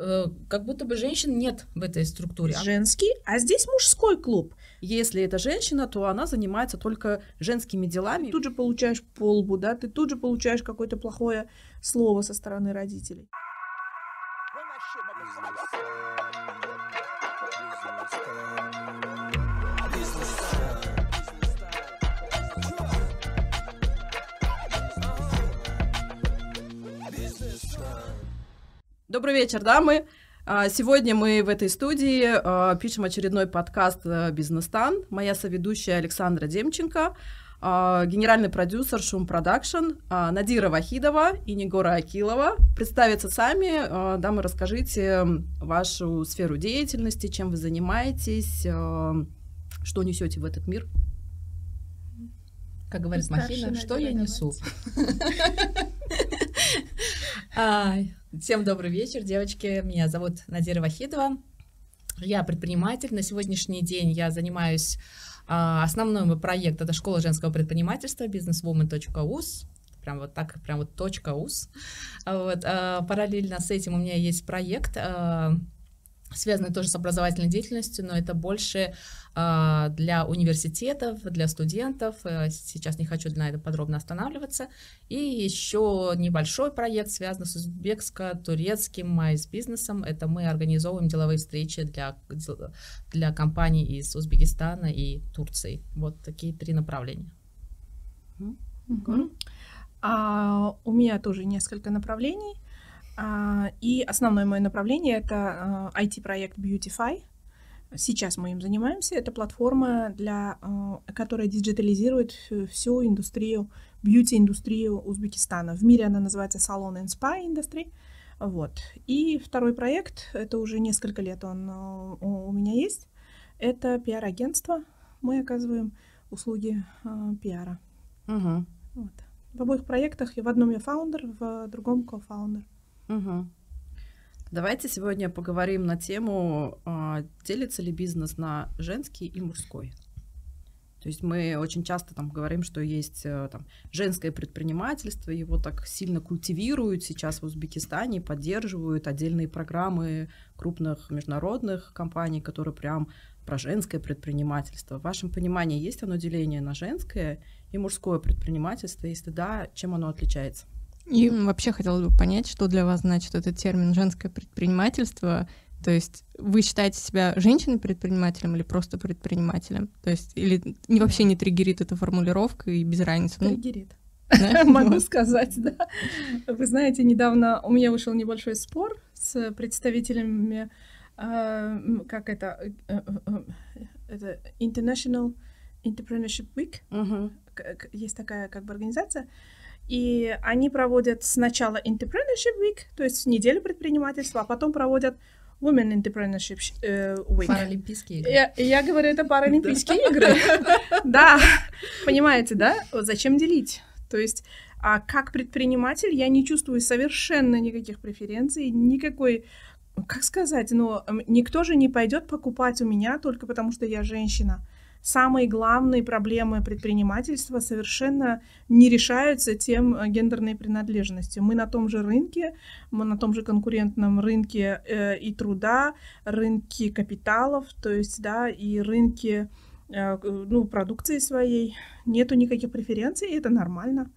э, как будто бы женщин нет в этой структуре. Женский, а здесь мужской клуб. Если это женщина, то она занимается только женскими делами. Тут же получаешь полбу, да, ты тут же получаешь какое-то плохое слово со стороны родителей. Добрый вечер, дамы. А, сегодня мы в этой студии а, пишем очередной подкаст э, «Бизнес-стан». Моя соведущая Александра Демченко, а, генеральный продюсер «Шум Продакшн» Надира Вахидова и Нигора Акилова. Представиться сами. Дамы, расскажите вашу сферу деятельности, чем вы занимаетесь, что несете в этот мир. Как говорит Махина, что я несу? Всем добрый вечер, девочки. Меня зовут Надира Вахидова. Я предприниматель. На сегодняшний день я занимаюсь а, основной мой проект это школа женского предпринимательства businesswoman.us прям вот так, прям вот точка ус. Вот, а, параллельно с этим у меня есть проект, а, связанный тоже с образовательной деятельностью, но это больше э, для университетов, для студентов. Э, сейчас не хочу на этом подробно останавливаться. И еще небольшой проект, связанный с узбекско-турецким MICE-бизнесом. Это мы организовываем деловые встречи для, для компаний из Узбекистана и Турции. Вот такие три направления. Mm-hmm. А, у меня тоже несколько направлений. А, и основное мое направление это IT-проект а, Beautify. Сейчас мы им занимаемся. Это платформа, для, а, которая диджитализирует всю индустрию, бьюти-индустрию Узбекистана. В мире она называется Salon and Spa Industry. Вот. И второй проект, это уже несколько лет он у меня есть, это пиар-агентство. Мы оказываем услуги пиара. Угу. Вот. В обоих проектах, в одном я фаундер, в другом кофаундер. Угу. Давайте сегодня поговорим на тему, а, делится ли бизнес на женский и мужской. То есть мы очень часто там говорим, что есть э, там, женское предпринимательство, его так сильно культивируют сейчас в Узбекистане, поддерживают отдельные программы крупных международных компаний, которые прям про женское предпринимательство. В вашем понимании есть оно деление на женское и мужское предпринимательство? Если да, чем оно отличается? И вообще хотелось бы понять, что для вас значит этот термин «женское предпринимательство». То есть вы считаете себя женщиной-предпринимателем или просто предпринимателем? То есть или не, вообще не триггерит эта формулировка и без разницы? Ну, триггерит. Могу сказать, да. Вы знаете, недавно у меня вышел небольшой спор с представителями, а, как это, э, э, э, это International Entrepreneurship Week. Есть такая как бы организация, и они проводят сначала Entrepreneurship Week, то есть неделю предпринимательства, а потом проводят Women Entrepreneurship э, Week. Паралимпийские игры. Я, я говорю, это паралимпийские игры. Да, понимаете, да? Зачем делить? То есть, а как предприниматель я не чувствую совершенно никаких преференций, никакой как сказать, но никто же не пойдет покупать у меня только потому, что я женщина самые главные проблемы предпринимательства совершенно не решаются тем э, гендерной принадлежностью. Мы на том же рынке, мы на том же конкурентном рынке э, и труда, рынке капиталов, то есть, да, и рынке э, ну, продукции своей. Нету никаких преференций, и это нормально.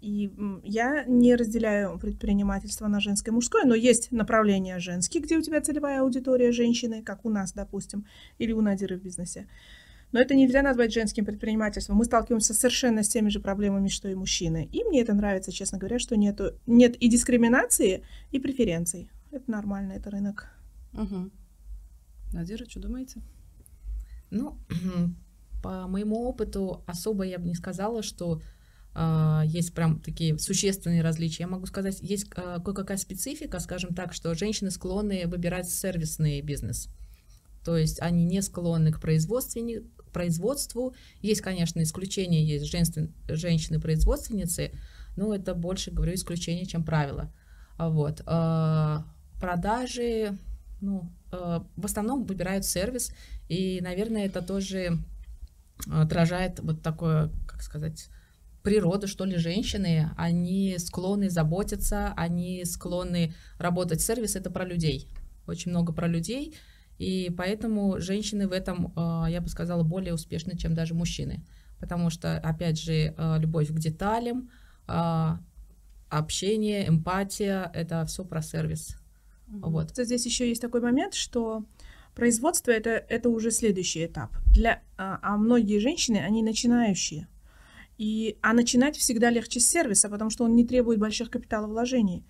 И я не разделяю предпринимательство на женское и мужское, но есть направления женские, где у тебя целевая аудитория женщины, как у нас, допустим, или у Надиры в бизнесе. Но это нельзя назвать женским предпринимательством. Мы сталкиваемся совершенно с теми же проблемами, что и мужчины. И мне это нравится, честно говоря, что нету, нет и дискриминации, и преференций. Это нормально, это рынок. Угу. Надира, что думаете? Ну, по моему опыту особо я бы не сказала, что Uh, есть прям такие существенные различия. Я могу сказать, есть uh, кое-какая специфика, скажем так, что женщины склонны выбирать сервисный бизнес. То есть они не склонны к производству, производству. Есть, конечно, исключения, есть женствен, женщины-производственницы, но это больше, говорю, исключение, чем правило. А вот. А, продажи, ну, а, в основном выбирают сервис, и, наверное, это тоже отражает вот такое, как сказать, природа, что ли, женщины, они склонны заботиться, они склонны работать. Сервис — это про людей, очень много про людей, и поэтому женщины в этом, э, я бы сказала, более успешны, чем даже мужчины. Потому что, опять же, э, любовь к деталям, э, общение, эмпатия — это все про сервис. Вот. Здесь еще есть такой момент, что производство это, это уже следующий этап. Для, а, а многие женщины, они начинающие. И, а начинать всегда легче с сервиса, потому что он не требует больших капиталовложений.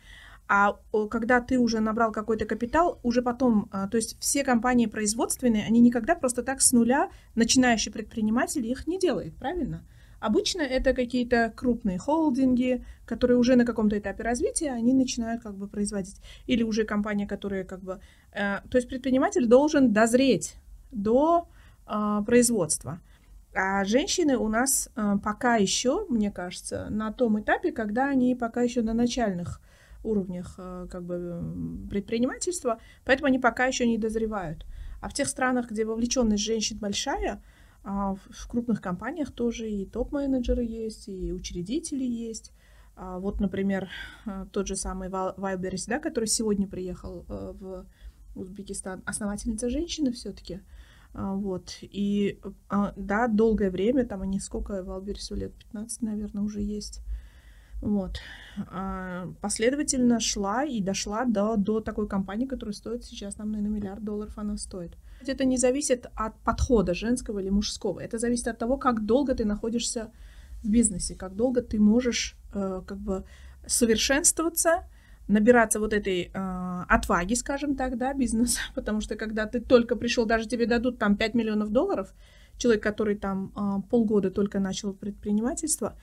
А когда ты уже набрал какой-то капитал, уже потом, а, то есть все компании производственные, они никогда просто так с нуля, начинающий предприниматель их не делает, правильно? Обычно это какие-то крупные холдинги, которые уже на каком-то этапе развития, они начинают как бы производить. Или уже компания, которая как бы... Э, то есть предприниматель должен дозреть до э, производства. А женщины у нас э, пока еще, мне кажется, на том этапе, когда они пока еще на начальных уровнях э, как бы предпринимательства, поэтому они пока еще не дозревают. А в тех странах, где вовлеченность женщин большая, а в крупных компаниях тоже и топ-менеджеры есть, и учредители есть. А вот, например, э, тот же самый Вайлберис, да, который сегодня приехал э, в Узбекистан, основательница женщины все-таки. А, вот. И да, долгое время, там они сколько Вайлберису лет, 15, наверное, уже есть. Вот. А, последовательно шла и дошла до, до такой компании, которая стоит сейчас, нам, наверное, миллиард долларов она стоит. Это не зависит от подхода женского или мужского. Это зависит от того, как долго ты находишься в бизнесе, как долго ты можешь э, как бы совершенствоваться, набираться вот этой э, отваги, скажем так, да, бизнеса, потому что когда ты только пришел, даже тебе дадут там 5 миллионов долларов, человек, который там э, полгода только начал предпринимательство,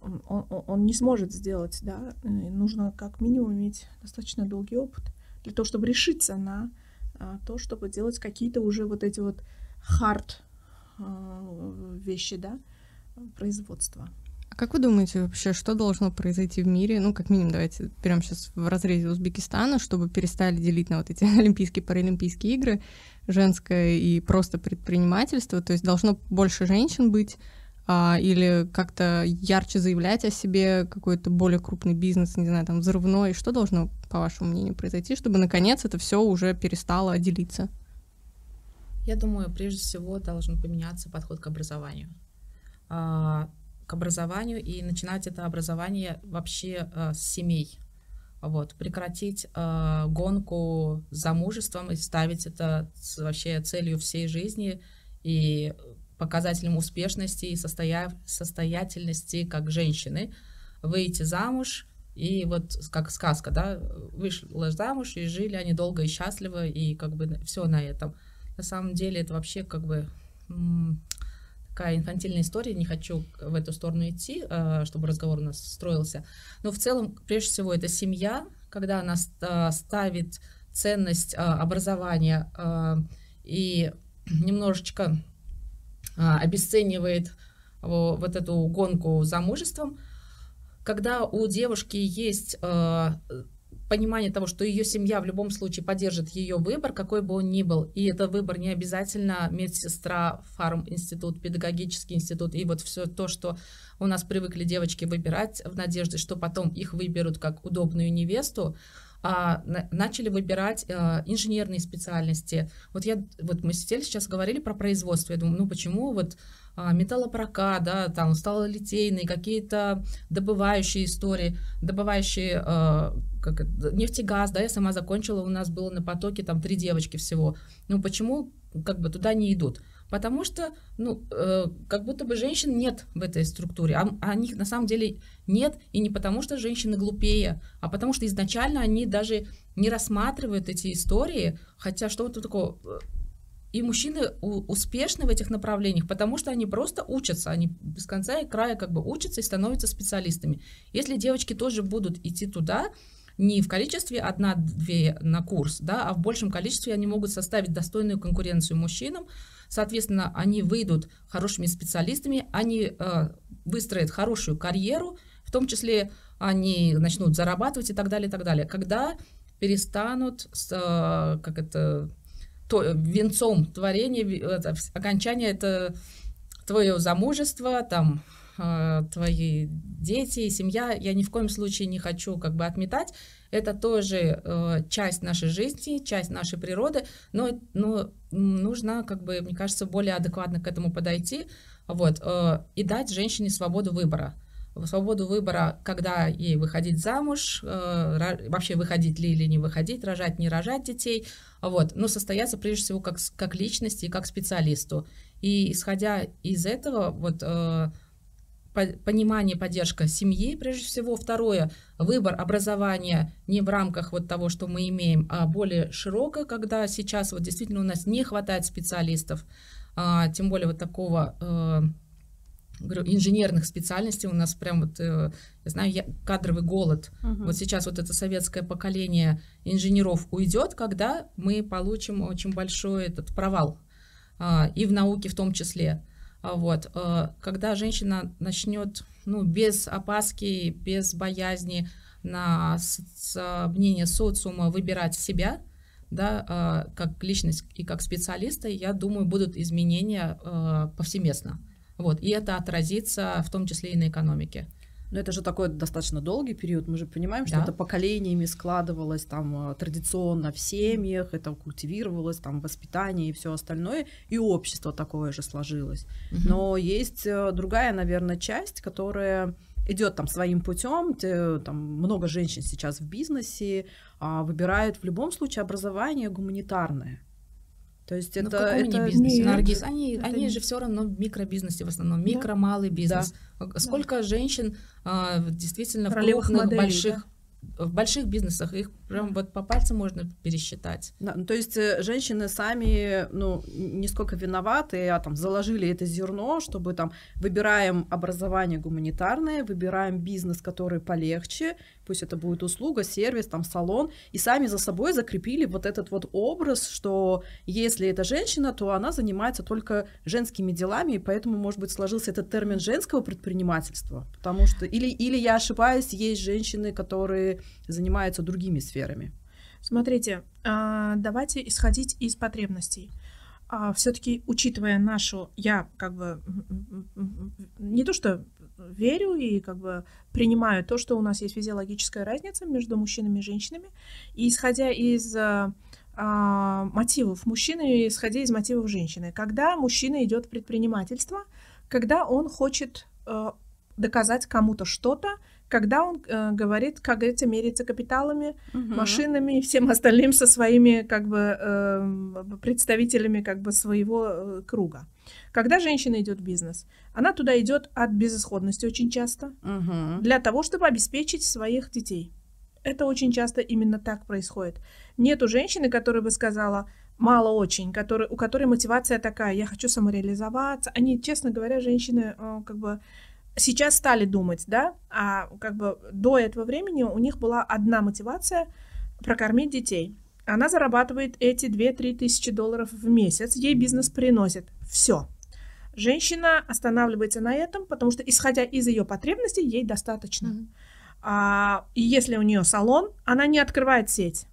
он, он, не сможет сделать, да, нужно как минимум иметь достаточно долгий опыт для того, чтобы решиться на а, то, чтобы делать какие-то уже вот эти вот хард вещи, да, производства. А как вы думаете вообще, что должно произойти в мире, ну, как минимум, давайте берем сейчас в разрезе Узбекистана, чтобы перестали делить на вот эти Олимпийские, Паралимпийские игры, женское и просто предпринимательство, то есть должно больше женщин быть, а, или как-то ярче заявлять о себе, какой-то более крупный бизнес, не знаю, там взрывной, что должно, по вашему мнению, произойти, чтобы наконец это все уже перестало делиться? Я думаю, прежде всего должен поменяться подход к образованию. А, к образованию и начинать это образование вообще а, с семей. Вот, прекратить гонку за мужеством и ставить это вообще целью всей жизни и показателем успешности и состоя... состоятельности как женщины выйти замуж и вот как сказка, да, вышла замуж и жили они долго и счастливо и как бы все на этом. На самом деле это вообще как бы такая инфантильная история, не хочу в эту сторону идти, а, чтобы разговор у нас строился. Но в целом, прежде всего, это семья, когда она а, ставит ценность а, образования и немножечко обесценивает вот эту гонку за мужеством, когда у девушки есть а, понимание того, что ее семья в любом случае поддержит ее выбор, какой бы он ни был, и это выбор не обязательно медсестра, фарм-институт, педагогический институт, и вот все то, что у нас привыкли девочки выбирать в надежде, что потом их выберут как удобную невесту, а, начали выбирать а, инженерные специальности. Вот я, вот мы сидели сейчас говорили про производство, я думаю, ну почему вот а, металлопрокат, да, там сталолитейные, какие-то добывающие истории, добывающие а, как нефтегаз, да, я сама закончила, у нас было на потоке там три девочки всего. Ну почему как бы туда не идут? Потому что, ну, э, как будто бы женщин нет в этой структуре. А, а них на самом деле нет. И не потому, что женщины глупее, а потому что изначально они даже не рассматривают эти истории. Хотя что-то такое... Э, и мужчины успешны в этих направлениях, потому что они просто учатся, они без конца и края как бы учатся и становятся специалистами. Если девочки тоже будут идти туда, не в количестве одна-две на курс, да, а в большем количестве они могут составить достойную конкуренцию мужчинам, Соответственно, они выйдут хорошими специалистами, они э, выстроят хорошую карьеру, в том числе они начнут зарабатывать и так далее, и так далее. Когда перестанут, с, э, как это, то, венцом творения, это, окончание это твое замужество, там, э, твои дети семья. Я ни в коем случае не хочу как бы отметать. Это тоже э, часть нашей жизни, часть нашей природы, но, но нужно, как бы, мне кажется, более адекватно к этому подойти вот, э, и дать женщине свободу выбора свободу выбора, когда ей выходить замуж, э, вообще выходить ли или не выходить, рожать, не рожать детей, вот, но состояться прежде всего как, как личности и как специалисту. И исходя из этого, вот, э, понимание, поддержка семьи, прежде всего. Второе, выбор образования не в рамках вот того, что мы имеем, а более широко, когда сейчас вот действительно у нас не хватает специалистов, а, тем более вот такого э, говорю, инженерных специальностей у нас прям вот, э, я знаю, я, кадровый голод. Uh-huh. Вот сейчас вот это советское поколение инженеров уйдет, когда мы получим очень большой этот провал а, и в науке в том числе. А вот, э, когда женщина начнет, ну, без опаски, без боязни на мнение социума выбирать себя, да, а, как личность и как специалиста, я думаю, будут изменения э, повсеместно. Вот, и это отразится в том числе и на экономике. Но это же такой достаточно долгий период. Мы же понимаем, что да. это поколениями складывалось там э, традиционно в семьях, это культивировалось там в воспитании и все остальное, и общество такое же сложилось. Угу. Но есть э, другая, наверное, часть, которая идет там своим путем. Там много женщин сейчас в бизнесе а, выбирают в любом случае образование гуманитарное. То есть Но это, в каком это... бизнесе, Наргиз? Они, это они не... же все равно в микробизнесе в основном, микро, малый бизнес. Да. Сколько да. женщин а, действительно Ролевых в крупных, моделей, больших да? в больших бизнесах их прям вот по пальцам можно пересчитать. Да, ну, то есть э, женщины сами, ну, не сколько виноваты, а там заложили это зерно, чтобы там выбираем образование гуманитарное, выбираем бизнес, который полегче, пусть это будет услуга, сервис, там салон, и сами за собой закрепили вот этот вот образ, что если это женщина, то она занимается только женскими делами, и поэтому, может быть, сложился этот термин женского предпринимательства, потому что, или, или я ошибаюсь, есть женщины, которые занимаются другими сферами. Смотрите, а, давайте исходить из потребностей. А, Все-таки, учитывая нашу, я как бы не то что верю и как бы принимаю то, что у нас есть физиологическая разница между мужчинами и женщинами, и исходя из а, а мотивов мужчины, исходя из мотивов женщины. Когда мужчина идет в предпринимательство, когда он хочет э, доказать кому-то что-то, когда он э, говорит, как говорится, меряется капиталами, угу. машинами и всем остальным со своими как бы э, представителями как бы своего э, круга. Когда женщина идет в бизнес, она туда идет от безысходности очень часто угу. для того, чтобы обеспечить своих детей. Это очень часто именно так происходит. Нету женщины, которая бы сказала, мало очень, который, у которой мотивация такая, я хочу самореализоваться. Они, честно говоря, женщины э, как бы сейчас стали думать, да, а как бы до этого времени у них была одна мотивация прокормить детей. Она зарабатывает эти 2-3 тысячи долларов в месяц, ей бизнес приносит. Все. Женщина останавливается на этом, потому что, исходя из ее потребностей, ей достаточно. Mm-hmm. А, и если у нее салон, она не открывает сеть.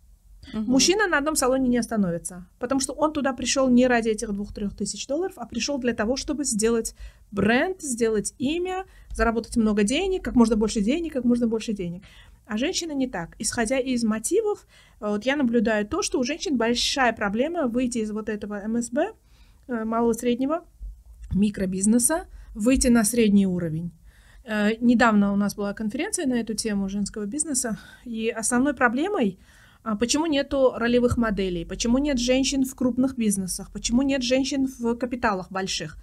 Угу. Мужчина на одном салоне не остановится, потому что он туда пришел не ради этих двух-трех тысяч долларов, а пришел для того, чтобы сделать бренд, сделать имя, заработать много денег, как можно больше денег, как можно больше денег. А женщина не так. Исходя из мотивов, вот я наблюдаю то, что у женщин большая проблема выйти из вот этого МСБ, э, малого-среднего микробизнеса, выйти на средний уровень. Э, недавно у нас была конференция на эту тему женского бизнеса, и основной проблемой а почему нету ролевых моделей? Почему нет женщин в крупных бизнесах? Почему нет женщин в капиталах больших?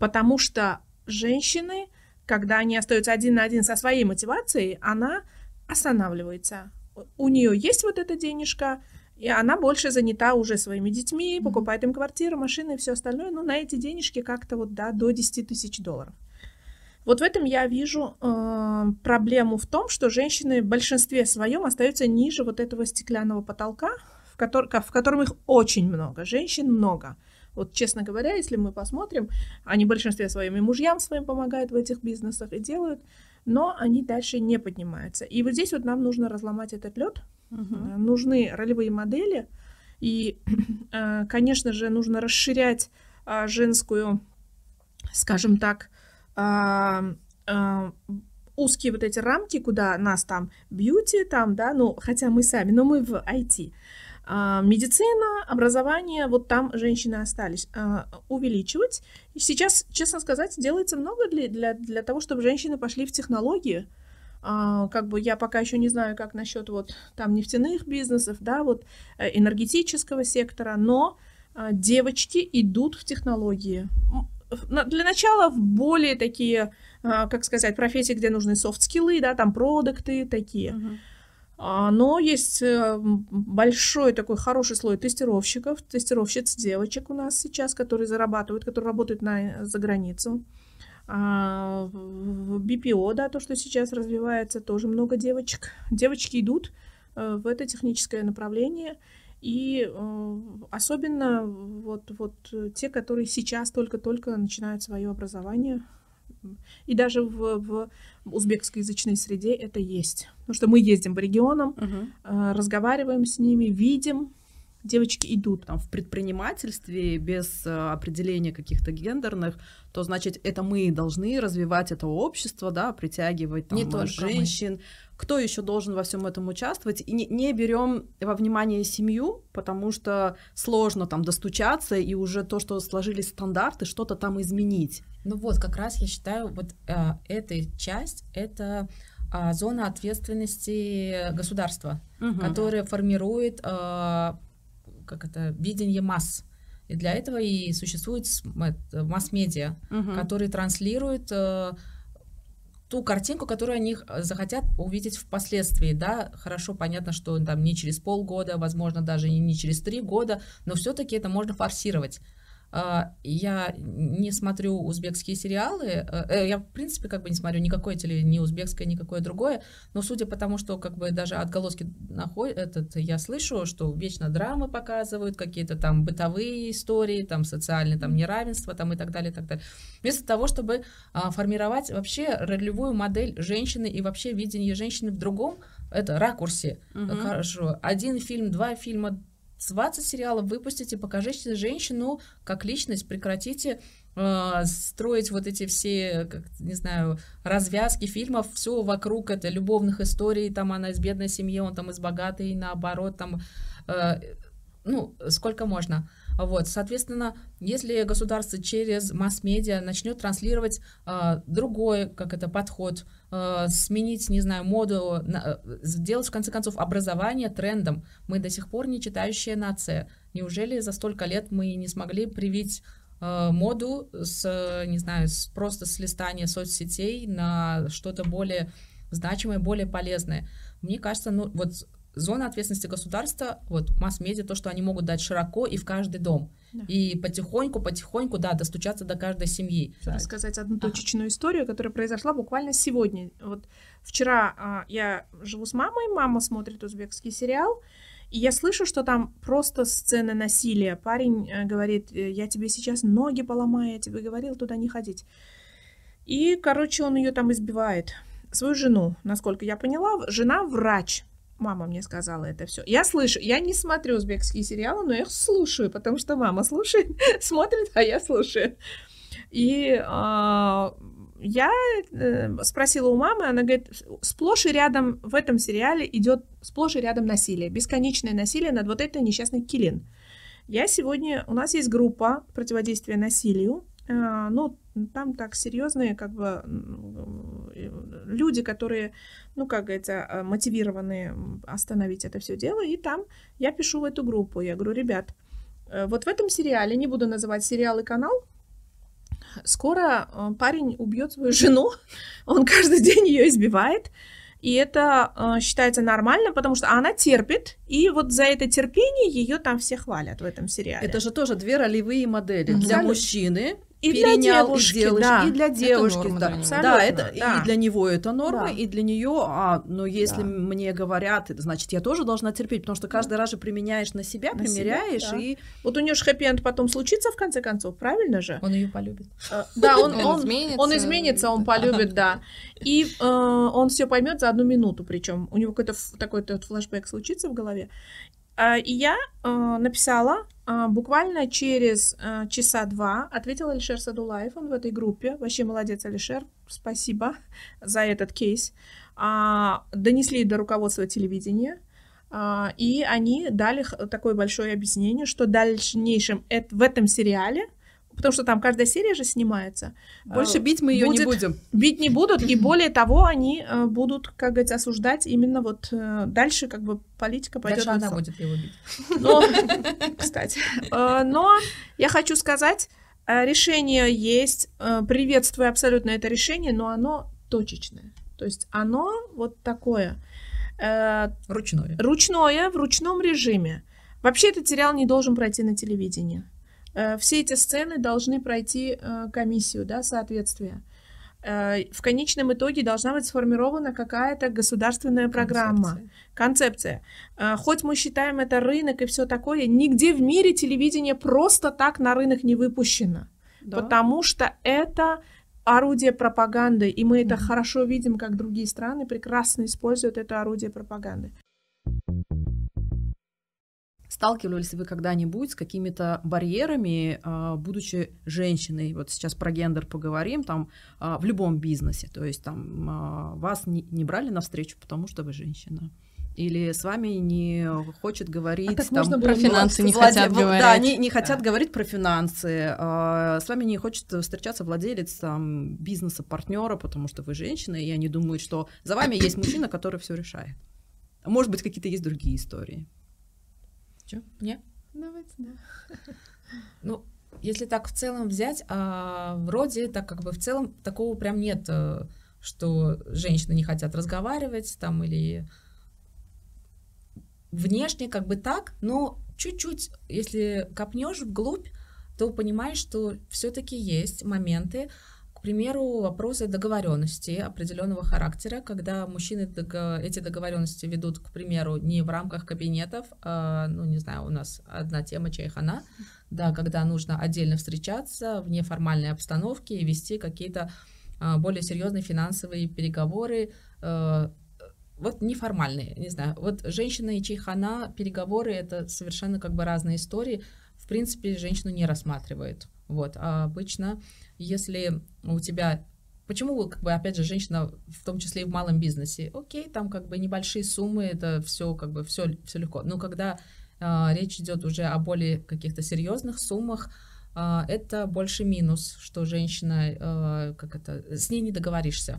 Потому что женщины, когда они остаются один на один со своей мотивацией, она останавливается. У нее есть вот эта денежка, и она больше занята уже своими детьми, покупает им квартиру, машины и все остальное. Ну, на эти денежки как-то вот, да, до 10 тысяч долларов. Вот в этом я вижу э, проблему в том, что женщины в большинстве своем остаются ниже вот этого стеклянного потолка, в, котор, в котором их очень много, женщин много. Вот, честно говоря, если мы посмотрим, они в большинстве своем и мужьям своим помогают в этих бизнесах и делают, но они дальше не поднимаются. И вот здесь вот нам нужно разломать этот лед, uh-huh. нужны ролевые модели, и, э, конечно же, нужно расширять э, женскую, скажем так, э, узкие вот эти рамки, куда нас там бьюти, там, да, ну, хотя мы сами, но мы в IT. А, медицина, образование, вот там женщины остались, а, увеличивать. И сейчас, честно сказать, делается много для, для, для того, чтобы женщины пошли в технологии. А, как бы я пока еще не знаю, как насчет вот там нефтяных бизнесов, да, вот э, энергетического сектора, но а, девочки идут в технологии. Для начала в более такие а, как сказать, профессии, где нужны софт-скиллы, да, там продукты такие. Uh-huh. Но есть э, большой такой хороший слой тестировщиков, тестировщиц девочек у нас сейчас, которые зарабатывают, которые работают на, за границу. А в BPO, да, то, что сейчас развивается, тоже много девочек. Девочки идут э, в это техническое направление. И э, особенно вот, вот те, которые сейчас только-только начинают свое образование, и даже в, в узбекскоязычной среде это есть. Потому что мы ездим по регионам, uh-huh. разговариваем с ними, видим, девочки идут. Там в предпринимательстве без э, определения каких-то гендерных, то значит это мы должны развивать это общество, да, притягивать там, Не женщин. Мы. Кто еще должен во всем этом участвовать? И не, не берем во внимание семью, потому что сложно там достучаться и уже то, что сложились стандарты, что-то там изменить. Ну вот, как раз я считаю, вот э, эта часть это э, зона ответственности государства, угу. которая формирует э, как это видение масс. И для этого и существует масс-медиа, угу. которые транслируют э, ту картинку, которую они захотят увидеть впоследствии, да, хорошо, понятно, что там не через полгода, возможно, даже не через три года, но все-таки это можно форсировать. А, я не смотрю узбекские сериалы. Э, э, я, в принципе, как бы не смотрю никакое теле, ни узбекское, никакое другое. Но судя по тому, что как бы даже отголоски находят, этот, я слышу, что вечно драмы показывают, какие-то там бытовые истории, там социальное там неравенство там и так далее, и так далее. Вместо того, чтобы а, формировать вообще ролевую модель женщины и вообще видение женщины в другом, это ракурсе. Угу. Хорошо. Один фильм, два фильма, 20 сериалов выпустите, покажите женщину как личность, прекратите э, строить вот эти все, как, не знаю, развязки фильмов, все вокруг это любовных историй, там она из бедной семьи, он там из богатой, наоборот, там, э, ну, сколько можно. Вот, соответственно, если государство через масс-медиа начнет транслировать э, другой, как это, подход, э, сменить, не знаю, моду, на, сделать, в конце концов, образование трендом. Мы до сих пор не читающая нация. Неужели за столько лет мы не смогли привить э, моду с, не знаю, с, просто с листания соцсетей на что-то более значимое, более полезное? Мне кажется, ну вот Зона ответственности государства, вот масс-медиа, то, что они могут дать широко и в каждый дом. Да. И потихоньку, потихоньку, да, достучаться до каждой семьи. Рассказать одну точечную ага. историю, которая произошла буквально сегодня. Вот вчера а, я живу с мамой, мама смотрит узбекский сериал, и я слышу, что там просто сцены насилия. Парень э, говорит, «Э, я тебе сейчас ноги поломаю, я тебе говорил туда не ходить. И, короче, он ее там избивает. Свою жену, насколько я поняла, жена врач. Мама мне сказала это все. Я слышу, я не смотрю узбекские сериалы, но я их слушаю, потому что мама слушает, смотрит, а я слушаю. И э, я э, спросила у мамы, она говорит, сплошь и рядом в этом сериале идет сплошь и рядом насилие, бесконечное насилие над вот этой несчастной Килин. Я сегодня, у нас есть группа противодействия насилию, э, ну, там так серьезные, как бы, люди, которые, ну, как говорится, э, мотивированы остановить это все дело, и там я пишу в эту группу, я говорю, ребят, э, вот в этом сериале, не буду называть сериал и канал, скоро э, парень убьет свою жену, он каждый день ее избивает, и это э, считается нормально, потому что она терпит, и вот за это терпение ее там все хвалят в этом сериале. Это же тоже две ролевые модели. Mm-hmm. Для мужчины и для девушки, и, девушки, да. и для девушки, это норма, да. да, это да. и для него это норма, да. и для нее, а, но если да. мне говорят, значит, я тоже должна терпеть, потому что каждый да. раз же применяешь на себя, на примеряешь, себя, да. и вот у нее же хэппи потом случится в конце концов, правильно же? Он ее полюбит. А, да, он, он, изменится, он изменится, он полюбит, да, и э, он все поймет за одну минуту, причем у него какой-то такой то флешбэк случится в голове, а, и я э, написала э, буквально через э, часа два, ответил Алишер Садулаев, он в этой группе, вообще молодец Алишер, спасибо за этот кейс, а, донесли до руководства телевидения, а, и они дали такое большое объяснение, что дальнейшем в этом сериале потому что там каждая серия же снимается. Больше бить мы ее не будем. Бить не будут, и более того, они э, будут, как говорится, осуждать именно вот э, дальше, как бы политика пойдет. Дальше она будет его бить. Но, кстати, э, но я хочу сказать, решение есть, приветствую абсолютно это решение, но оно точечное. То есть оно вот такое. Ручное. Ручное, в ручном режиме. Вообще этот сериал не должен пройти на телевидении. Э, все эти сцены должны пройти э, комиссию, да, соответствия. Э, в конечном итоге должна быть сформирована какая-то государственная программа, концепция. концепция. Хоть мы считаем это рынок и все такое, нигде в мире телевидение просто так на рынок не выпущено, да? потому что это орудие пропаганды, и мы это mm-hmm. хорошо видим, как другие страны прекрасно используют это орудие пропаганды. Сталкивались ли вы когда-нибудь с какими-то барьерами, а, будучи женщиной? Вот сейчас про гендер поговорим, там а, в любом бизнесе, то есть там а, вас не, брали навстречу, потому что вы женщина или с вами не хочет говорить а там, можно про финансы не владе... хотят говорить. Да, не, не хотят да. говорить про финансы. А, с вами не хочет встречаться владелец там, бизнеса, партнера, потому что вы женщина, и они думают, что за вами есть мужчина, который все решает. Может быть, какие-то есть другие истории. Че? Нет? Давайте, да. Ну, если так в целом взять, а, вроде так как бы в целом такого прям нет, э, что женщины не хотят разговаривать там или внешне как бы так, но чуть-чуть, если копнешь вглубь, то понимаешь, что все-таки есть моменты, к примеру, вопросы договоренности определенного характера, когда мужчины эти договоренности ведут, к примеру, не в рамках кабинетов, а, ну, не знаю, у нас одна тема чайхана, да, когда нужно отдельно встречаться в неформальной обстановке и вести какие-то а, более серьезные финансовые переговоры, а, вот неформальные, не знаю, вот женщина и чайхана, переговоры, это совершенно как бы разные истории, в принципе, женщину не рассматривают, вот, а обычно если у тебя Почему, как бы, опять же, женщина, в том числе и в малом бизнесе, окей, там как бы небольшие суммы, это все как бы все, все легко. Но когда э, речь идет уже о более каких-то серьезных суммах, э, это больше минус, что женщина, э, как это, с ней не договоришься.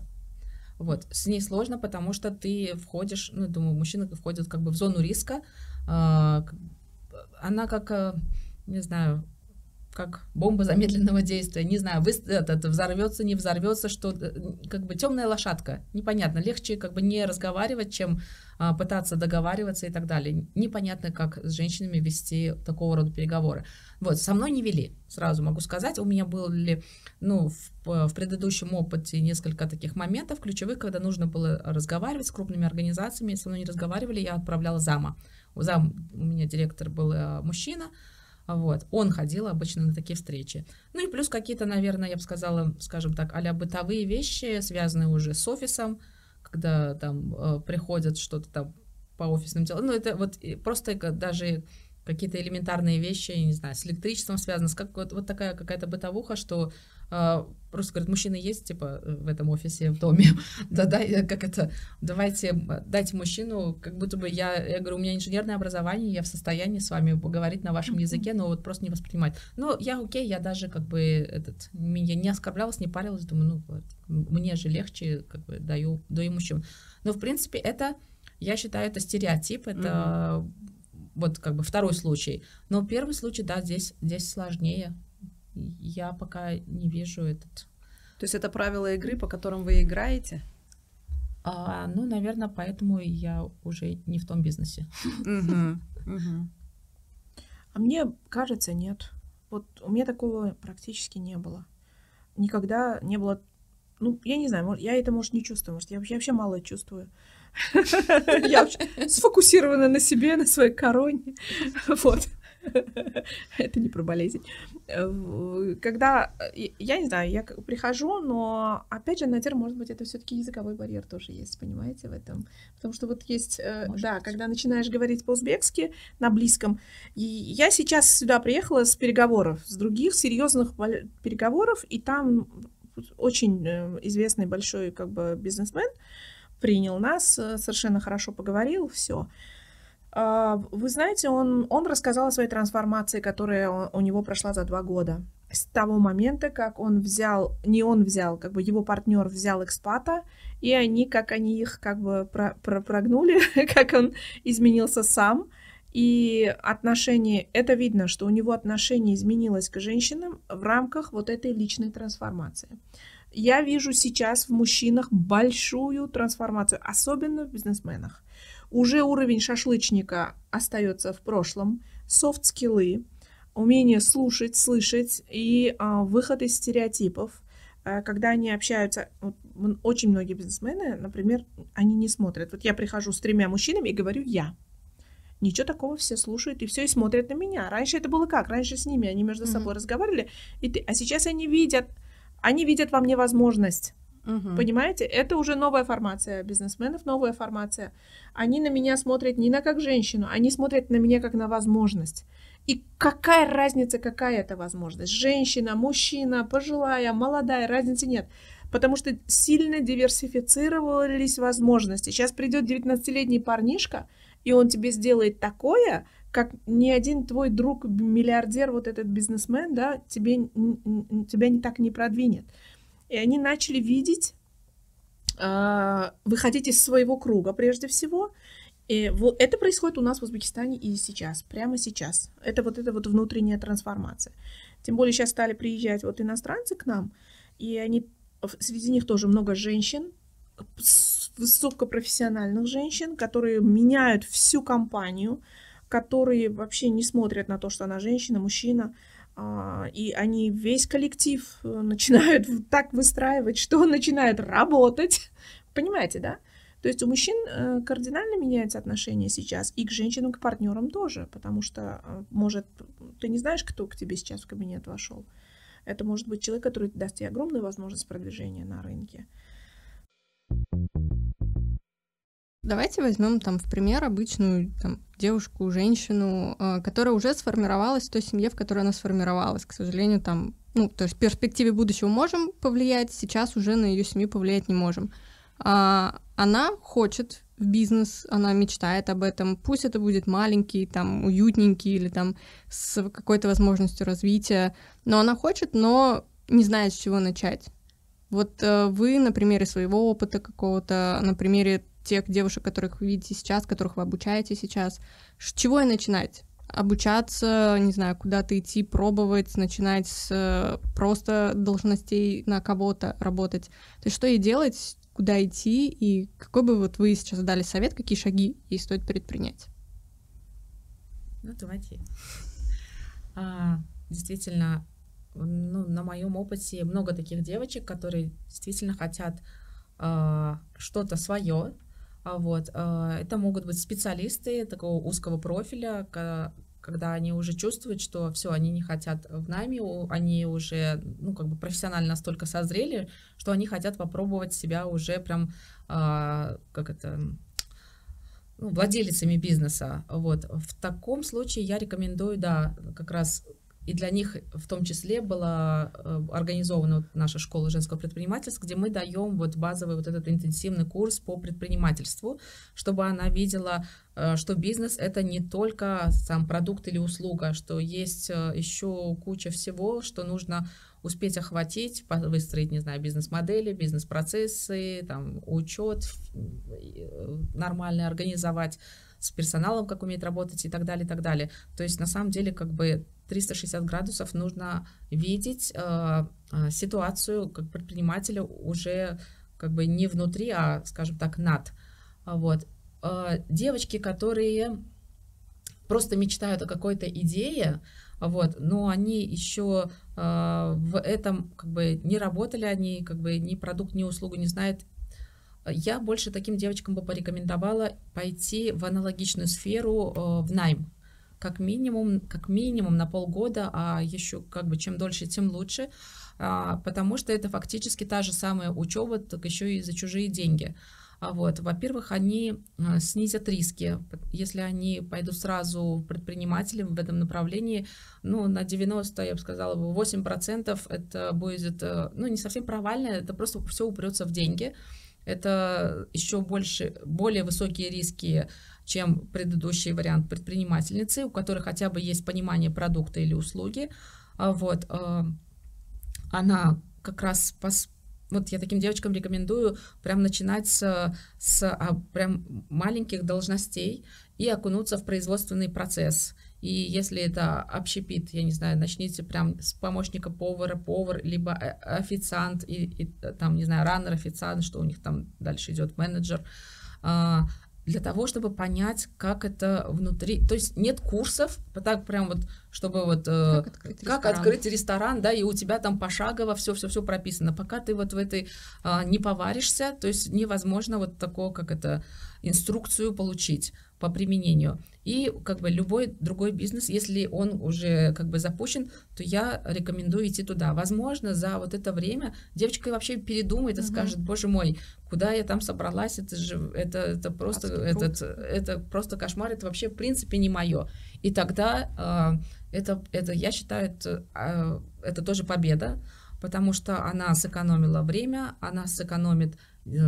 Вот, с ней сложно, потому что ты входишь, ну, думаю, мужчина входит как бы в зону риска, э, она как, э, не знаю, как бомба замедленного действия. Не знаю, вы, это, это взорвется, не взорвется, что э, как бы темная лошадка. Непонятно. Легче как бы не разговаривать, чем а, пытаться договариваться и так далее. Непонятно, как с женщинами вести такого рода переговоры. Вот, со мной не вели, сразу могу сказать. У меня были, ну, в, в предыдущем опыте несколько таких моментов ключевых, когда нужно было разговаривать с крупными организациями, со мной не разговаривали, я отправляла зама. Зам, у меня директор был э, мужчина, вот. Он ходил обычно на такие встречи. Ну и плюс какие-то, наверное, я бы сказала, скажем так, а бытовые вещи, связанные уже с офисом, когда там э, приходят что-то там по офисным делам. Ну, это вот просто даже какие-то элементарные вещи, не знаю, с электричеством связаны, с как, вот, вот такая какая-то бытовуха, что э, просто говорит, мужчина есть, типа, в этом офисе, в доме, да, да, как это, давайте, дайте мужчину, как будто бы я, я говорю, у меня инженерное образование, я в состоянии с вами поговорить на вашем языке, но вот просто не воспринимать. Ну, я окей, я даже как бы этот, меня не оскорблялась, не парилась, думаю, ну, вот, мне же легче, как бы, даю, даю мужчину. Но, в принципе, это, я считаю, это стереотип, это mm-hmm вот как бы второй случай. Но первый случай, да, здесь, здесь сложнее. Я пока не вижу этот. То есть это правила игры, по которым вы играете? А, ну, наверное, поэтому я уже не в том бизнесе. А мне кажется, нет. Вот у меня такого практически не было. Никогда не было... Ну, я не знаю, я это, может, не чувствую, может, я вообще мало чувствую. Я сфокусирована на себе, на своей короне. Вот. Это не про болезнь. Когда, я не знаю, я прихожу, но, опять же, наверное, может быть, это все таки языковой барьер тоже есть, понимаете, в этом. Потому что вот есть, э, может да, быть. когда начинаешь говорить по-узбекски на близком, и я сейчас сюда приехала с переговоров, с других серьезных переговоров, и там очень э, известный большой как бы бизнесмен, принял нас, э, совершенно хорошо поговорил, все. А, вы знаете, он, он рассказал о своей трансформации, которая у него прошла за два года. С того момента, как он взял, не он взял, как бы его партнер взял экспата, и они, как они их как бы про, про, прогнули, как он изменился сам, и отношение, это видно, что у него отношение изменилось к женщинам в рамках вот этой личной трансформации. Я вижу сейчас в мужчинах большую трансформацию, особенно в бизнесменах. Уже уровень шашлычника остается в прошлом, софт-скиллы, умение слушать, слышать и а, выход из стереотипов. А, когда они общаются, вот, очень многие бизнесмены, например, они не смотрят. Вот я прихожу с тремя мужчинами и говорю «я». Ничего такого, все слушают и все и смотрят на меня. Раньше это было как? Раньше с ними они между mm-hmm. собой разговаривали, и ты, а сейчас они видят, они видят во мне возможность. Угу. Понимаете, это уже новая формация бизнесменов, новая формация. Они на меня смотрят не на как женщину, они смотрят на меня как на возможность. И какая разница, какая это возможность? Женщина, мужчина, пожилая, молодая, разницы нет. Потому что сильно диверсифицировались возможности. Сейчас придет 19-летний парнишка, и он тебе сделает такое, как ни один твой друг, миллиардер, вот этот бизнесмен, да, тебе, тебя не так не продвинет. И они начали видеть, э, выходить из своего круга прежде всего. И это происходит у нас в Узбекистане и сейчас, прямо сейчас. Это вот эта вот внутренняя трансформация. Тем более сейчас стали приезжать вот иностранцы к нам, и они, среди них тоже много женщин, высокопрофессиональных женщин, которые меняют всю компанию, которые вообще не смотрят на то, что она женщина, мужчина, а, и они весь коллектив э, начинают так выстраивать, что он начинает работать. Понимаете, да? То есть у мужчин э, кардинально меняется отношение сейчас, и к женщинам, к партнерам тоже, потому что, э, может, ты не знаешь, кто к тебе сейчас в кабинет вошел. Это может быть человек, который даст тебе огромную возможность продвижения на рынке. Давайте возьмем там в пример обычную там, девушку, женщину, э, которая уже сформировалась в той семье, в которой она сформировалась. К сожалению, там, ну, то есть в перспективе будущего можем повлиять, сейчас уже на ее семью повлиять не можем. А, она хочет в бизнес, она мечтает об этом. Пусть это будет маленький, там, уютненький или там с какой-то возможностью развития, но она хочет, но не знает, с чего начать. Вот э, вы на примере своего опыта какого-то, на примере тех девушек, которых вы видите сейчас, которых вы обучаете сейчас, с чего и начинать? Обучаться, не знаю, куда-то идти, пробовать, начинать с э, просто должностей на кого-то работать. То есть что ей делать, куда идти, и какой бы вот вы сейчас дали совет, какие шаги ей стоит предпринять? Ну, давайте. А, действительно, ну, на моем опыте много таких девочек, которые действительно хотят а, что-то свое, вот. А, это могут быть специалисты такого узкого профиля, когда они уже чувствуют, что все, они не хотят в нами, они уже, ну, как бы профессионально настолько созрели, что они хотят попробовать себя уже прям, а, как это, ну, владелицами бизнеса. Вот. В таком случае я рекомендую, да, как раз и для них в том числе была э, организована наша школа женского предпринимательства, где мы даем вот базовый вот этот интенсивный курс по предпринимательству, чтобы она видела, э, что бизнес это не только сам продукт или услуга, что есть э, еще куча всего, что нужно успеть охватить, выстроить, не знаю, бизнес-модели, бизнес-процессы, там, учет, нормально организовать с персоналом, как умеет работать и так далее, и так далее. То есть на самом деле как бы 360 градусов нужно видеть э, э, ситуацию как предпринимателя уже как бы не внутри, а, скажем так, над. Вот. Э, девочки, которые просто мечтают о какой-то идее, вот, но они еще э, в этом как бы не работали, они как бы ни продукт, ни услугу не знают. Я больше таким девочкам бы порекомендовала пойти в аналогичную сферу э, в найм как минимум, как минимум на полгода, а еще как бы чем дольше, тем лучше, а, потому что это фактически та же самая учеба, только еще и за чужие деньги. А вот, во-первых, они э, снизят риски. Если они пойдут сразу предпринимателем в этом направлении, ну, на 90, я бы сказала, 8% это будет, э, ну, не совсем провально, это просто все упрется в деньги. Это еще больше, более высокие риски, чем предыдущий вариант предпринимательницы, у которой хотя бы есть понимание продукта или услуги. А вот, э, она как раз пос, вот я таким девочкам рекомендую прям начинать с, с а, прям маленьких должностей и окунуться в производственный процесс. И если это общепит, я не знаю, начните прям с помощника повара, повар, либо э, официант, и, и там, не знаю, раннер, официант, что у них там дальше идет менеджер. А, для того, чтобы понять, как это внутри. То есть нет курсов, так прям вот, чтобы вот э, как, открыть, как ресторан. открыть ресторан, да, и у тебя там пошагово все, все, все прописано. Пока ты вот в этой а, не поваришься, то есть невозможно вот такого, как это инструкцию получить по применению. И как бы любой другой бизнес, если он уже как бы запущен, то я рекомендую идти туда. Возможно, за вот это время девочка вообще передумает и угу. скажет, боже мой, куда я там собралась, это же, это, это просто, этот, это просто кошмар, это вообще в принципе не мое. И тогда э, это, это, я считаю, это, э, это тоже победа, потому что она сэкономила время, она сэкономит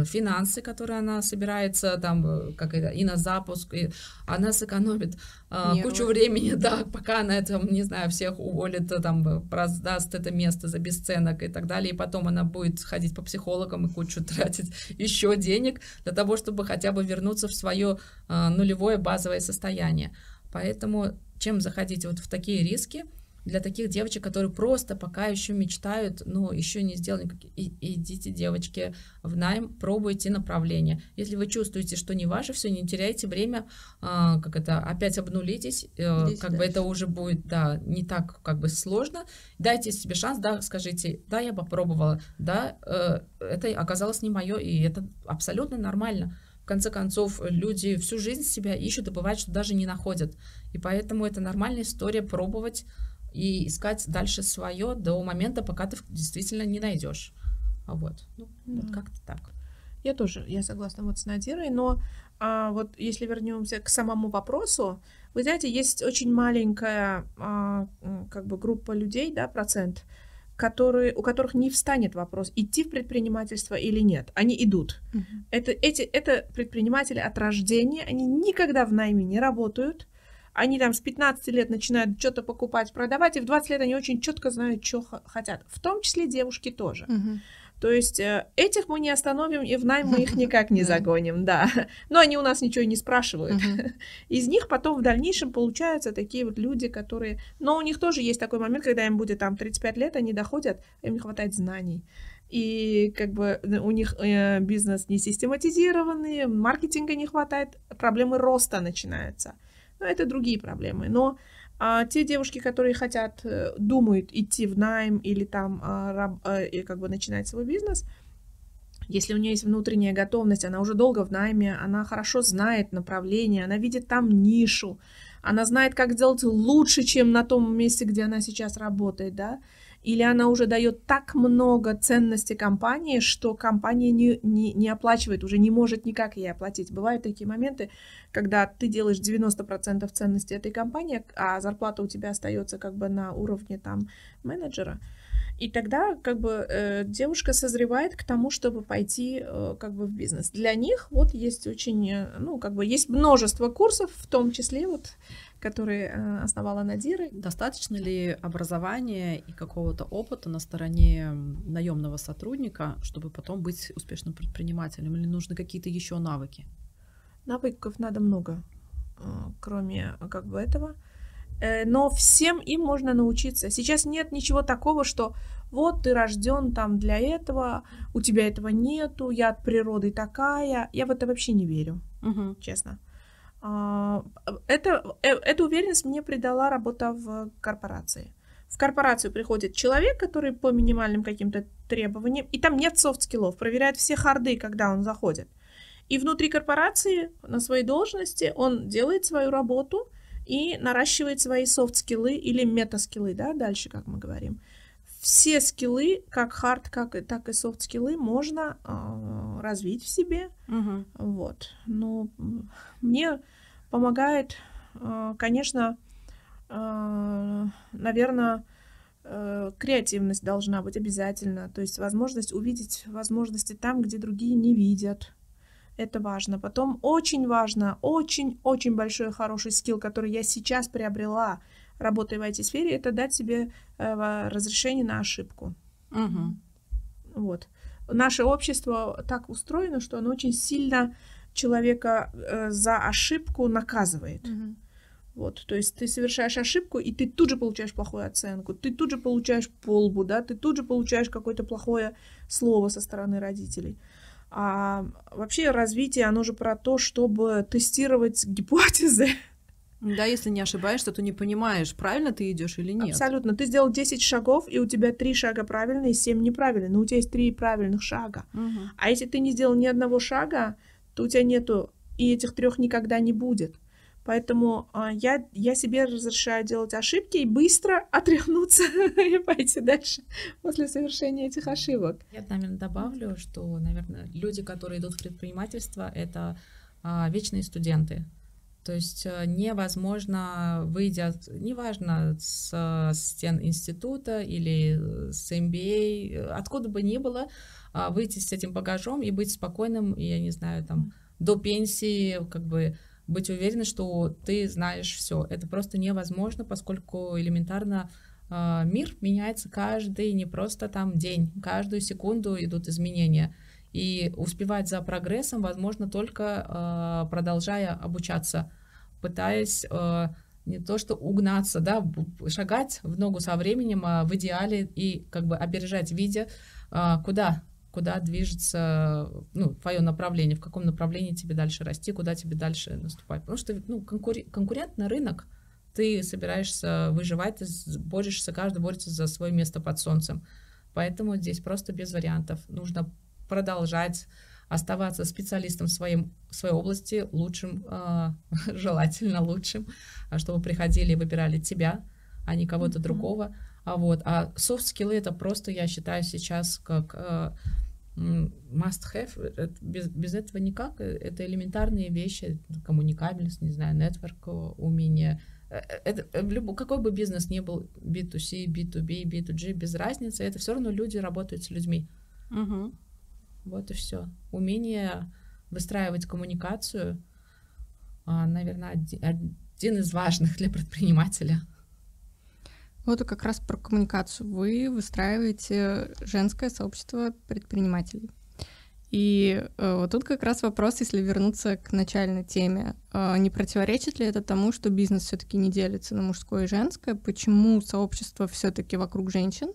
финансы, которые она собирается там э, как это и на запуск, и она сэкономит а, кучу времени, да, пока она это, не знаю, всех уволит, э, там раздаст это место за бесценок и так далее, и потом она будет ходить по психологам и кучу тратить еще денег для того, чтобы хотя бы вернуться в свое а, нулевое базовое состояние. Поэтому чем заходить вот в такие риски, для таких девочек, которые просто пока еще мечтают, но еще не сделали никакие, и, идите, девочки, в найм, пробуйте направление. Если вы чувствуете, что не ваше, все, не теряйте время, а, как это, опять обнулитесь, э, как дальше. бы это уже будет, да, не так как бы сложно. Дайте себе шанс, да, скажите, да, я попробовала, да, э, это оказалось не мое, и это абсолютно нормально. В конце концов, люди всю жизнь себя ищут и бывает, что даже не находят. И поэтому это нормальная история пробовать и искать дальше свое до момента, пока ты действительно не найдешь. А вот, ну, да. вот как-то так. Я тоже, я согласна вот с Надирой, но а, вот если вернемся к самому вопросу, вы знаете, есть очень маленькая а, как бы группа людей, да, процент, которые, у которых не встанет вопрос, идти в предпринимательство или нет. Они идут. Uh-huh. Это, эти, это предприниматели от рождения, они никогда в найме не работают, они там с 15 лет начинают что-то покупать, продавать, и в 20 лет они очень четко знают, что хотят. В том числе девушки тоже. Угу. То есть э, этих мы не остановим, и в найм мы их никак не загоним, да. Но они у нас ничего не спрашивают. Из них потом в дальнейшем получаются такие вот люди, которые... Но у них тоже есть такой момент, когда им будет там 35 лет, они доходят, им не хватает знаний. И как бы э, у них э, бизнес не систематизированный, маркетинга не хватает, проблемы роста начинаются. Но это другие проблемы. Но а, те девушки, которые хотят, э, думают идти в найм или там а, раб, а, и как бы начинать свой бизнес, если у нее есть внутренняя готовность, она уже долго в найме, она хорошо знает направление, она видит там нишу, она знает, как сделать лучше, чем на том месте, где она сейчас работает, да, или она уже дает так много ценностей компании, что компания не, не, не оплачивает, уже не может никак ей оплатить. Бывают такие моменты, когда ты делаешь 90% ценности этой компании, а зарплата у тебя остается как бы на уровне там менеджера. И тогда как бы э, девушка созревает к тому, чтобы пойти э, как бы в бизнес. Для них вот есть очень, э, ну как бы есть множество курсов, в том числе вот который э, основала Надира. Достаточно ли образования и какого-то опыта на стороне наемного сотрудника, чтобы потом быть успешным предпринимателем, или нужны какие-то еще навыки? Навыков надо много, э, кроме как бы этого. Э, но всем им можно научиться. Сейчас нет ничего такого, что вот ты рожден там для этого, у тебя этого нету, я от природы такая. Я в это вообще не верю, угу. честно. А, это, э, эту уверенность мне придала работа в корпорации. В корпорацию приходит человек, который по минимальным каким-то требованиям, и там нет софт-скиллов, проверяет все харды, когда он заходит. И внутри корпорации на своей должности он делает свою работу и наращивает свои софт-скиллы или мета-скиллы, да, дальше, как мы говорим. все скиллы, как хард, как так и софт скиллы, можно э, развить в себе. Мгм. Вот. Ну, м, мне помогает, э, конечно, наверное, креативность должна быть обязательно. То есть возможность увидеть возможности там, где другие не видят. Это важно. Потом очень важно, очень-очень большой хороший скилл, который я сейчас приобрела, работая в IT-сфере, это дать себе э, разрешение на ошибку. Мгм. Вот. Наше общество так устроено, что оно очень сильно человека э, за ошибку наказывает. Вот, то есть ты совершаешь ошибку, и ты тут же получаешь плохую оценку, ты тут же получаешь полбу, да, ты тут же получаешь какое-то плохое слово со стороны родителей. А вообще развитие, оно же про то, чтобы тестировать гипотезы. Да, если не ошибаешься, то не понимаешь, правильно ты идешь или нет. Абсолютно. Ты сделал 10 шагов, и у тебя 3 шага правильные, 7 неправильные. Но у тебя есть 3 правильных шага. Мгм. А если ты не сделал ни одного шага, то у тебя нету, и этих трех никогда не будет. Поэтому а, я, я себе разрешаю делать ошибки и быстро отряхнуться и пойти дальше после совершения этих ошибок. Я, наверное, добавлю, что, наверное, люди, которые идут в предпринимательство, это а, вечные студенты. То есть э, невозможно, выйдя, неважно, с э, стен института или с MBA, э, откуда бы ни было, а, выйти с этим багажом и быть спокойным, я не знаю, там, до пенсии, как бы быть уверенным, что ты знаешь все. Это просто невозможно, поскольку элементарно а, мир меняется каждый, не просто там день, каждую секунду идут изменения. И успевать за прогрессом возможно только а, продолжая обучаться, пытаясь а, не то что угнаться, да, шагать в ногу со временем, а в идеале и как бы опережать, видя, а, куда куда движется ну, твое направление, в каком направлении тебе дальше расти, куда тебе дальше наступать. Потому что ну, конкури- конкурентный рынок, ты собираешься выживать, ты борешься, каждый борется за свое место под солнцем. Поэтому здесь просто без вариантов. Нужно продолжать оставаться специалистом в своем, в своей области, лучшим, а, желательно лучшим, а, чтобы приходили и выбирали тебя, а не кого-то Мгм. другого. А вот, а софт-скиллы это просто, я считаю, сейчас как а, м, must-have. Это без, без этого никак. Э, Это элементарные вещи, коммуникабельность, не знаю, нетворк, умение. Э, э, Это, э, в любо- какой бы бизнес ни был, B2C, B2B, B2G, без разницы, это все равно люди работают с людьми. Мгм. Вот и все. Умение выстраивать коммуникацию, а, наверное, оди- один из важных для предпринимателя. Вот как раз про коммуникацию. Вы выстраиваете женское сообщество предпринимателей. И э, вот тут как раз вопрос, если вернуться к начальной теме, э, не противоречит ли это тому, что бизнес все-таки не делится на мужское и женское? Почему сообщество все-таки вокруг женщин?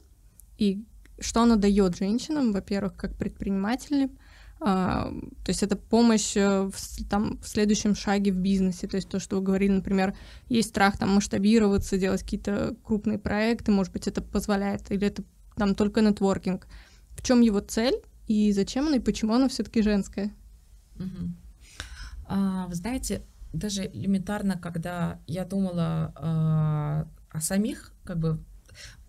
И что оно дает женщинам, во-первых, как предпринимателям? А, то есть это помощь э, в, там, в следующем шаге в бизнесе. То есть то, что вы говорили, например, есть страх там масштабироваться, делать какие-то крупные проекты, может быть, это позволяет, или это там только нетворкинг. В чем его цель и зачем она, и почему она все-таки женская? А, Вы знаете, даже элементарно, когда я думала а, о самих, как бы,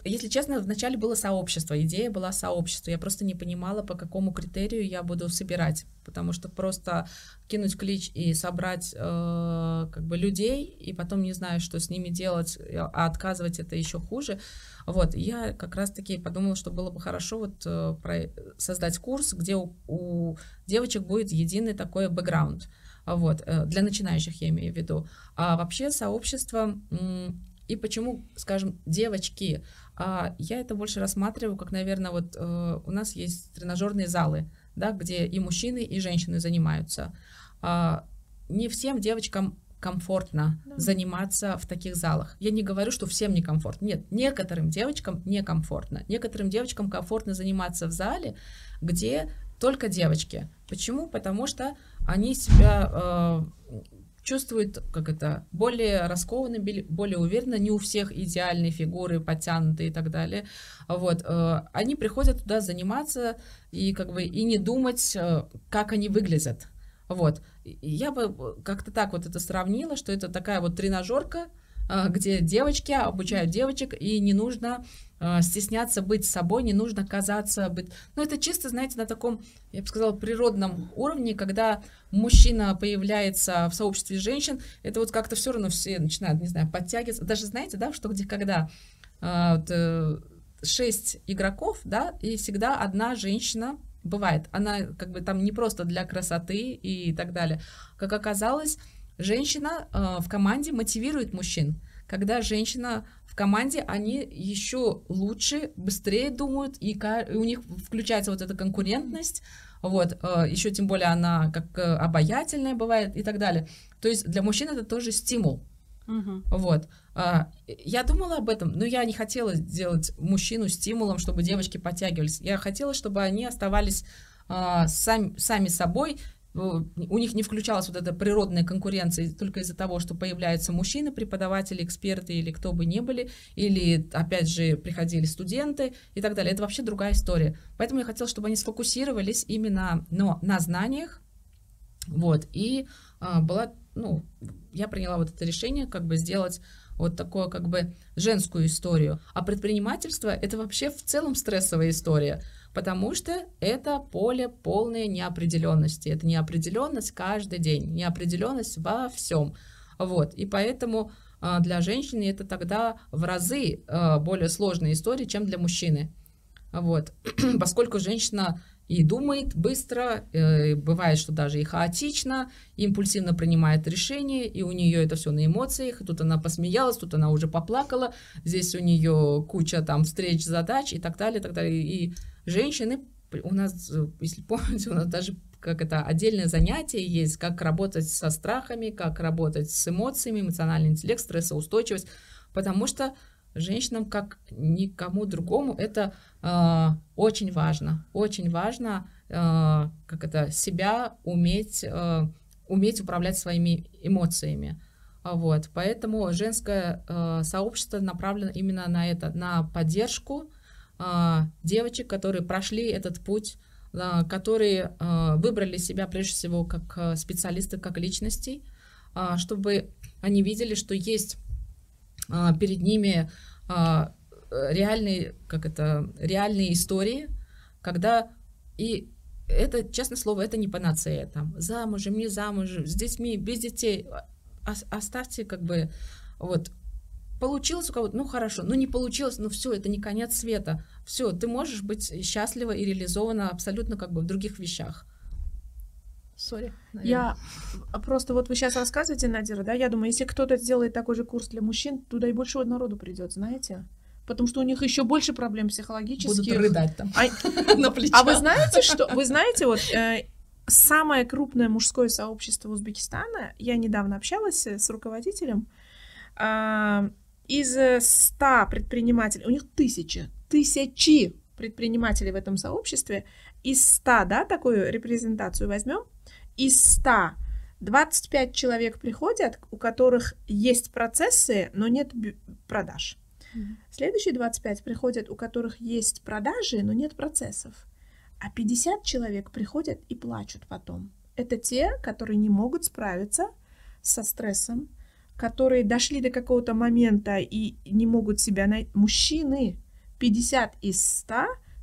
если честно, вначале было сообщество, идея была сообщество. Я просто не понимала, по какому критерию я буду собирать, потому что просто кинуть клич и собрать э, как бы людей, и потом не знаю, что с ними делать, а отказывать это еще хуже. Вот, я как раз-таки подумала, что было бы хорошо вот э, про- создать курс, где у, у девочек будет единый такой бэкграунд. Вот, э, для начинающих я имею в виду. А вообще сообщество, м, и почему, скажем, девочки, я это больше рассматриваю, как, наверное, вот э, у нас есть тренажерные залы, да, где и мужчины, и женщины занимаются. А, Не всем девочкам комфортно Да. заниматься в таких залах. Я не говорю, что всем некомфортно. Нет, некоторым девочкам некомфортно. Некоторым девочкам комфортно заниматься в зале, где только девочки. Почему? Потому что они себя э, чувствуют, как это, более раскованно, более уверенно. Не у всех идеальные фигуры, подтянутые и так далее. Вот, э, они приходят туда заниматься и как бы и не думать, э, как они выглядят. Вот. Я бы как-то так вот это сравнила, что это такая вот тренажерка, где девочки обучают девочек, и не нужно а, стесняться быть собой, не нужно казаться быть... Ну, это чисто, знаете, на таком, я бы сказала, природном уровне, когда мужчина появляется в сообществе женщин, это вот как-то все равно все начинают, не знаю, подтягиваться. Даже знаете, да, что где когда а, вот, э, шесть игроков, да, и всегда одна женщина бывает. Она как бы там не просто для красоты и так далее. Как оказалось, женщина э, в команде мотивирует мужчин. Когда женщина в команде, они еще лучше, быстрее думают, и, у них включается вот эта конкурентность, вот, э, еще тем более она как э, обаятельная бывает и так далее. То есть для мужчин это тоже стимул. Uh-huh. Вот. А, я думала об этом, но я не хотела сделать мужчину стимулом, чтобы девочки подтягивались. Я хотела, чтобы они оставались а, сами, сами собой, у них не включалась вот эта природная конкуренция только из-за того, что появляются мужчины, преподаватели, эксперты или кто бы ни были, или, опять же, приходили студенты и так далее. Это вообще другая история. Поэтому я хотела, чтобы они сфокусировались именно но, на знаниях, вот, и а, была, ну, я приняла вот это решение, как бы сделать вот такое как бы женскую историю. А предпринимательство это вообще в целом стрессовая история потому что это поле полной неопределенности. Это неопределенность каждый день, неопределенность во всем. Вот. И поэтому а, для женщины это тогда в разы а, более сложная история, чем для мужчины. Вот. Поскольку женщина и думает быстро, э, бывает, что даже и хаотично, импульсивно принимает решения, и у нее это все на эмоциях, и тут она посмеялась, тут она уже поплакала, здесь у нее куча там встреч, задач и так далее, и так далее. И женщины, у нас, если помните, у нас даже как это отдельное занятие есть, как работать со страхами, как работать с эмоциями, эмоциональный интеллект, стрессоустойчивость, потому что женщинам, как никому другому, это э, очень важно, очень важно, э, как это себя уметь, э, уметь управлять своими эмоциями. Вот, поэтому женское э, сообщество направлено именно на это, на поддержку, а, девочек, которые прошли этот путь, а, которые а, выбрали себя прежде всего как специалисты, как личностей, чтобы они видели, что есть перед ними реальные, как это, реальные истории, когда и это, честное слово, это не панацея, там, замужем, не замужем, с детьми, без детей, оставьте как бы вот Получилось у кого-то, ну хорошо, ну не получилось, ну все, это не конец света. Все, ты можешь быть счастлива и реализована абсолютно как бы в других вещах. Сори. Я просто вот вы сейчас рассказываете, Надира, да, я думаю, если кто-то сделает такой же курс для мужчин, туда и больше народу придет, знаете? Потому что у них еще больше проблем психологических. Будут рыдать там а, на плечах. А вы знаете, что? Вы знаете, вот э, самое крупное мужское сообщество Узбекистана, я недавно общалась с руководителем, э, из 100 э, предпринимателей, у них тысячи, тысячи предпринимателей в этом сообществе, из 100, да, такую репрезентацию возьмем, из 100 25 человек приходят, у которых есть процессы, но нет продаж. Mm-hmm. Следующие 25 приходят, у которых есть продажи, но нет процессов. А 50 человек приходят и плачут потом. Это те, которые не могут справиться со стрессом, которые дошли до какого-то момента и не могут себя найти. Мужчины 50 из 100,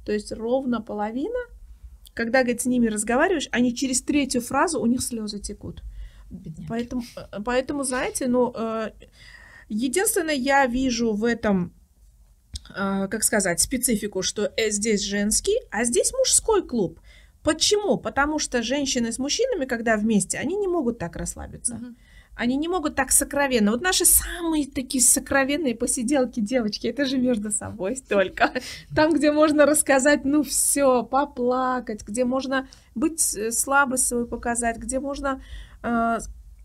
то есть ровно половина, когда, говорит, с ними разговариваешь, они через третью фразу, у них слезы текут. Поэтому, э, поэтому, знаете, ну, э, единственное, я вижу в этом, э, как сказать, специфику, что здесь женский, а здесь мужской клуб. Почему? Потому что женщины с мужчинами, когда вместе, они не могут так расслабиться. Uh-huh. Они не могут так сокровенно. Вот наши самые такие сокровенные посиделки, девочки, это же между собой только. Там, где можно рассказать, ну все, поплакать, где можно быть э, слабость свою показать, где можно э,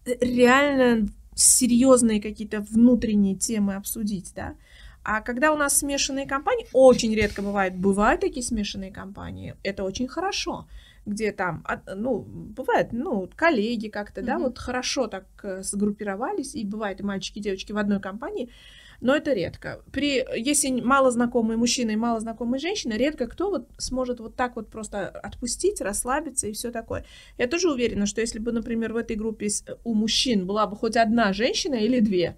реально серьезные какие-то внутренние темы обсудить, да. А когда у нас смешанные компании, очень редко бывает, бывают такие смешанные компании, это очень хорошо где там, ну, бывает, ну, коллеги как-то, mm-hmm. да, вот хорошо так э, сгруппировались, и бывает и мальчики, и девочки в одной компании, но это редко. При, если мало знакомые мужчины и мало знакомые женщины, редко кто вот сможет вот так вот просто отпустить, расслабиться и все такое. Я тоже уверена, что если бы, например, в этой группе у мужчин была бы хоть одна женщина или две,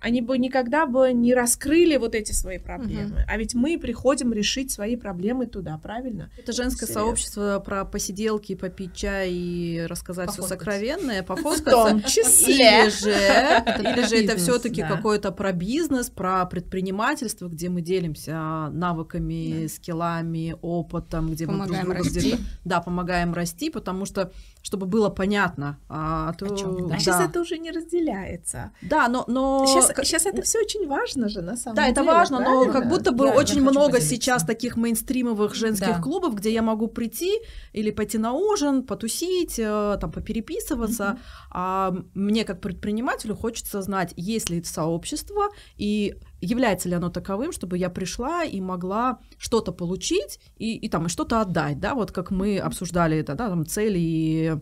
они бы никогда бы не раскрыли вот эти свои проблемы. А ведь мы приходим решить свои проблемы туда, правильно? Это женское Серьезно. сообщество про посиделки, попить чай и рассказать все сокровенное, В пофоткаться. том числе. Или же, или же это все-таки да. какое-то про бизнес, про предпринимательство, где мы делимся навыками, скиллами, опытом, где Помогаем мы друг друга расти. да, помогаем расти, потому что чтобы было понятно, а, то- чём, да? А да. сейчас это уже не разделяется. Да, но, но Сейчас, к- это все очень важно же, на самом да, деле. это важно, но правильно? как будто бы Да, я очень много поделиться. сейчас таких мейнстримовых женских Да. клубов, где я могу прийти или пойти на ужин, потусить, э, там попереписываться. А мне как предпринимателю хочется знать, есть ли это сообщество и является ли оно таковым, чтобы я пришла и могла что-то получить и, и там и что-то отдать, да, вот как мы обсуждали это, да, там цели и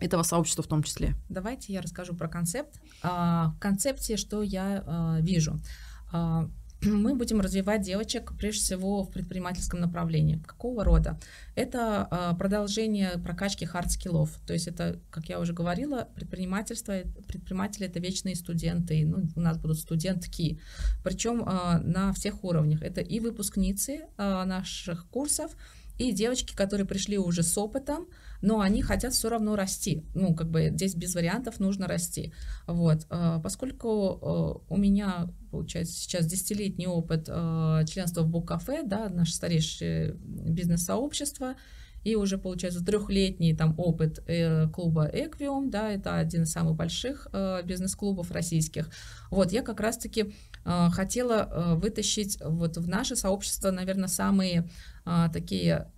этого сообщества в том числе. Давайте я расскажу про концепт. А, В концепте, что я а, вижу. А, Мы будем развивать девочек прежде всего в предпринимательском направлении. Какого рода? Это продолжение прокачки хард-скиллов. То есть это, как я уже говорила, предпринимательство, предприниматели это вечные студенты. Ну, у нас будут студентки. Причем на всех уровнях. Это и выпускницы наших курсов, и девочки, которые пришли уже с опытом, но они хотят все равно расти. Ну, как бы здесь без вариантов нужно расти. Вот. э, Поскольку э, у меня, получается, сейчас десятилетний опыт э, членства в Буккафе, да, наше старейшее бизнес-сообщество, и уже, получается, трехлетний там опыт клуба Эквиум, да, это один из самых больших бизнес-клубов российских. Вот, я как раз-таки хотела вытащить вот в наше сообщество, наверное, самые э, такие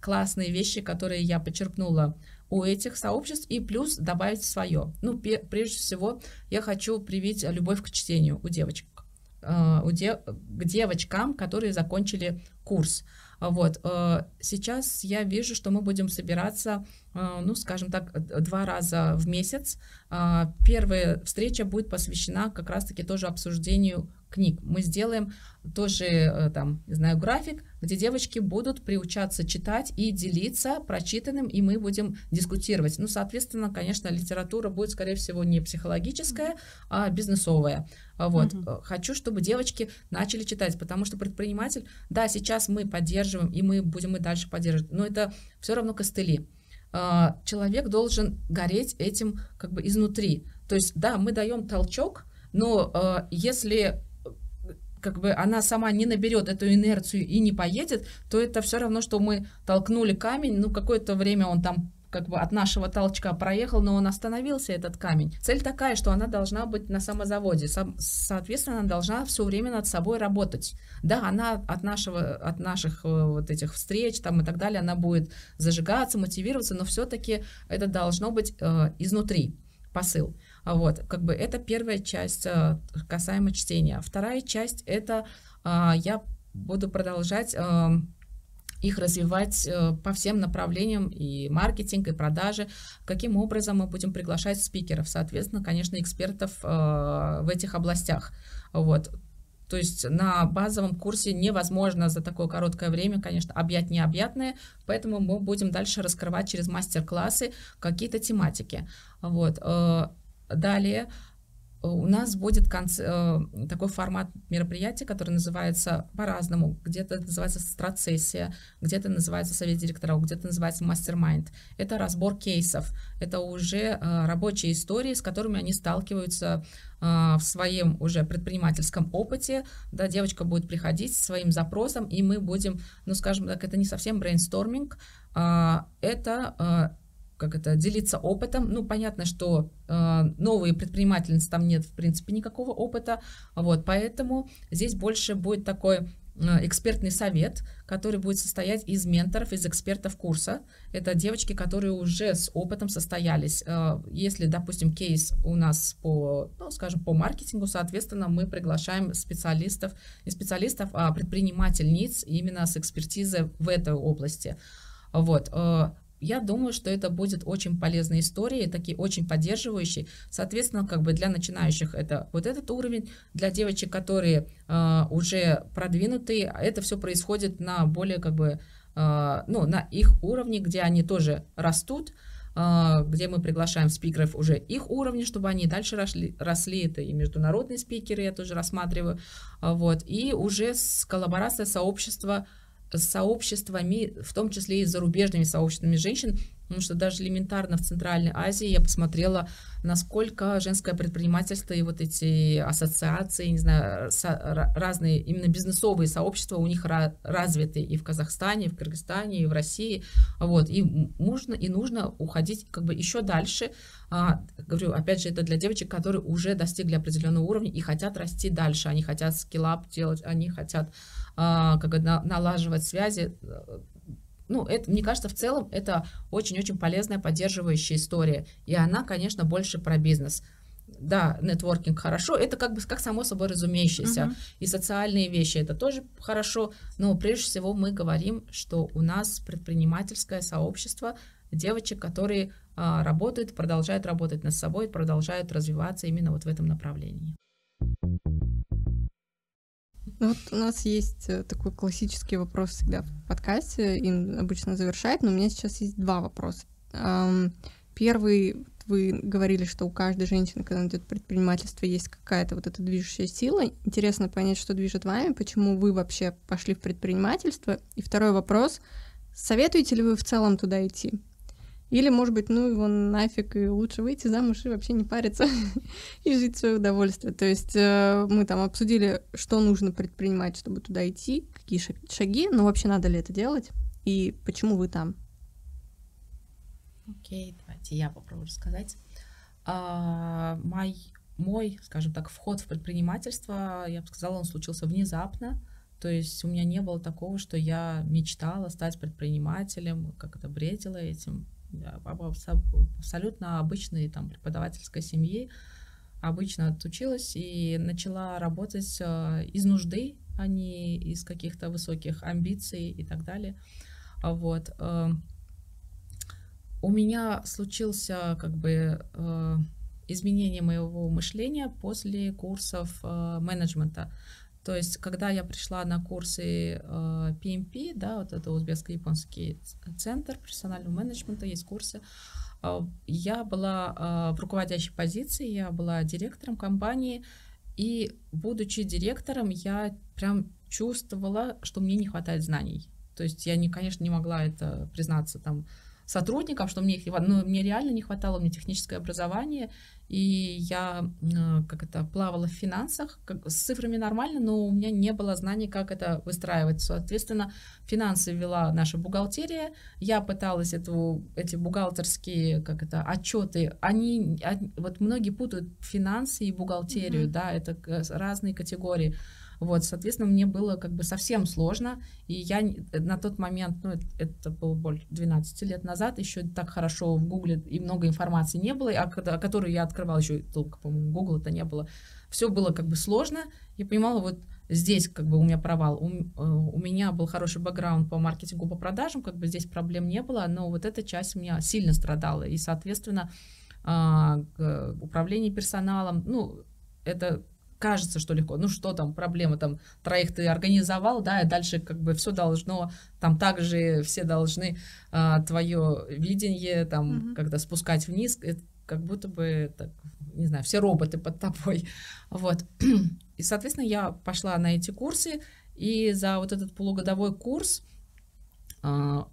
классные вещи, которые я почерпнула у этих сообществ, и плюс добавить свое. Ну, прежде всего, я хочу привить любовь к чтению у девочек, э, у де- к девочкам, которые закончили курс. А Вот. э, Сейчас я вижу, что мы будем собираться, э, ну, скажем так, два раза в месяц. А, Первая встреча будет посвящена как раз-таки тоже обсуждению книг. Мы сделаем тоже, э, там, не знаю, график, где девочки будут приучаться читать и делиться прочитанным, и мы будем дискутировать. Ну, соответственно, конечно, литература будет, скорее всего, не психологическая, а бизнесовая. Вот. Э, Хочу, чтобы девочки начали читать, потому что предприниматель, да, сейчас мы поддерживаем, и мы будем и дальше поддерживать, но это все равно костыли. А, Человек должен гореть этим как бы изнутри. То есть, да, мы даем толчок, но э, если э, как бы она сама не наберет эту инерцию и не поедет, то это все равно, что мы толкнули камень, ну какое-то время он там как бы от нашего толчка проехал, но он остановился, этот камень. Цель такая, что она должна быть на самозаводе. Сам- соответственно, она должна все время над собой работать. Да, она от, нашего, от наших э, вот этих встреч там и так далее, она будет зажигаться, мотивироваться, но все-таки это должно быть э, изнутри посыл. Вот, как бы это первая часть э, касаемо чтения. Вторая часть это а, я буду продолжать э, их развивать э, по всем направлениям и маркетинг, и продажи. Каким образом мы будем приглашать спикеров, соответственно, конечно, экспертов э, в этих областях. Вот. То есть на базовом курсе невозможно за такое короткое время, конечно, объять необъятное, поэтому мы будем дальше раскрывать через мастер-классы какие-то тематики. Вот. э, Далее у нас будет конце- э, такой формат мероприятия, который называется по-разному. Где-то называется страцессия, где-то называется совет директоров, где-то называется мастер-майнд. Это разбор кейсов, это уже э, рабочие истории, с которыми они сталкиваются э, в своем уже предпринимательском опыте. Да, девочка будет приходить со своим запросом, и мы будем, ну, скажем так, это не совсем брейнсторминг, а, это как это, делиться опытом. Ну, понятно, что э, новые предпринимательницы там нет, в принципе, никакого опыта, вот, поэтому здесь больше будет такой э, экспертный совет, который будет состоять из менторов, из экспертов курса. Это девочки, которые уже с опытом состоялись. Э, Если, допустим, кейс у нас по, ну, скажем, по маркетингу, соответственно, мы приглашаем специалистов, не специалистов, а предпринимательниц именно с экспертизой в этой области. Вот. Э, Я думаю, что это будет очень полезной историей, такие очень поддерживающие. Соответственно, как бы для начинающих это вот этот уровень, для девочек, которые э, уже продвинутые, это все происходит на более как бы э, ну, на их уровне, где они тоже растут, а, где мы приглашаем спикеров уже их уровня, чтобы они дальше росли, росли. Это и международные спикеры, я тоже рассматриваю. Вот. И уже с коллаборация сообщества с сообществами, в том числе и зарубежными сообществами женщин, потому что даже элементарно в Центральной Азии я посмотрела, насколько женское предпринимательство и вот эти ассоциации, не знаю, разные именно бизнесовые сообщества у них развиты и в Казахстане, и в Кыргызстане, и в России, вот, и можно и нужно уходить как бы еще дальше, а, говорю, опять же, это для девочек, которые уже достигли определенного уровня и хотят расти дальше, они хотят скиллап делать, они хотят как бы на, налаживать связи, ну, это, мне кажется, в целом это очень-очень полезная поддерживающая история. И она, конечно, больше про бизнес. Да, нетворкинг хорошо, это как бы как само собой разумеющееся. Uh-huh. И социальные вещи это тоже хорошо, но прежде всего мы говорим, что у нас предпринимательское сообщество девочек, которые а, работают, продолжают работать над собой, продолжают развиваться именно вот в этом направлении. Ну, вот у нас есть э, такой классический вопрос всегда в подкасте, им обычно завершает, но у меня сейчас есть два вопроса. Первый, вы говорили, что у каждой женщины, когда идет предпринимательство, есть какая-то вот эта движущая сила. Интересно понять, что движет вами, почему вы вообще пошли в предпринимательство. И второй вопрос, советуете ли вы в целом туда идти? Или, может быть, ну его нафиг, и лучше выйти замуж и вообще не париться и жить в свое удовольствие. То есть э, мы там обсудили, что нужно предпринимать, чтобы туда идти, какие шаги, но вообще надо ли это делать, и почему вы там. Окей, давайте я попробую рассказать. А, мой, мой, скажем так, вход в предпринимательство, я бы сказала, он случился внезапно. То есть у меня не было такого, что я мечтала стать предпринимателем, как это бредила этим абсолютно обычной там преподавательской семьи, обычно отучилась и начала работать э, из нужды, а не из каких-то высоких амбиций и так далее. Вот. Э, у меня случился как бы э, изменение моего мышления после курсов менеджмента. То есть, когда я пришла на курсы э, PMP, да, вот это узбекско-японский центр профессионального менеджмента, есть курсы, э, я была э, в руководящей позиции, я была директором компании, и, будучи директором, я прям чувствовала, что мне не хватает знаний. То есть я, не, конечно, не могла это признаться там сотрудникам, что мне их но мне реально не хватало, мне техническое образование, и я э, как это плавала в финансах, как, с цифрами нормально, но у меня не было знаний, как это выстраивать. Соответственно, финансы вела наша бухгалтерия, я пыталась эту, эти бухгалтерские как это отчеты, они, вот многие путают финансы и бухгалтерию, mm-hmm. да, это разные категории. Вот, соответственно, мне было как бы совсем сложно, и я на тот момент, ну, это, это было более 12 лет назад, еще так хорошо в Гугле и много информации не было, а когда, которую я открывала еще только, по-моему, Google это не было. Все было как бы сложно, я понимала, вот здесь как бы у меня провал. У, э, у меня был хороший бэкграунд по маркетингу, по продажам, как бы здесь проблем не было, но вот эта часть у меня сильно страдала, и, соответственно, а, управление персоналом, ну, это кажется, что легко. Ну что там, проблема там, троих ты организовал, да, и дальше как бы все должно, там также все должны а, твое видение там, mm-hmm. когда спускать вниз, это как будто бы, так, не знаю, все роботы под тобой. Вот. И, соответственно, я пошла на эти курсы, и за вот этот полугодовой курс а,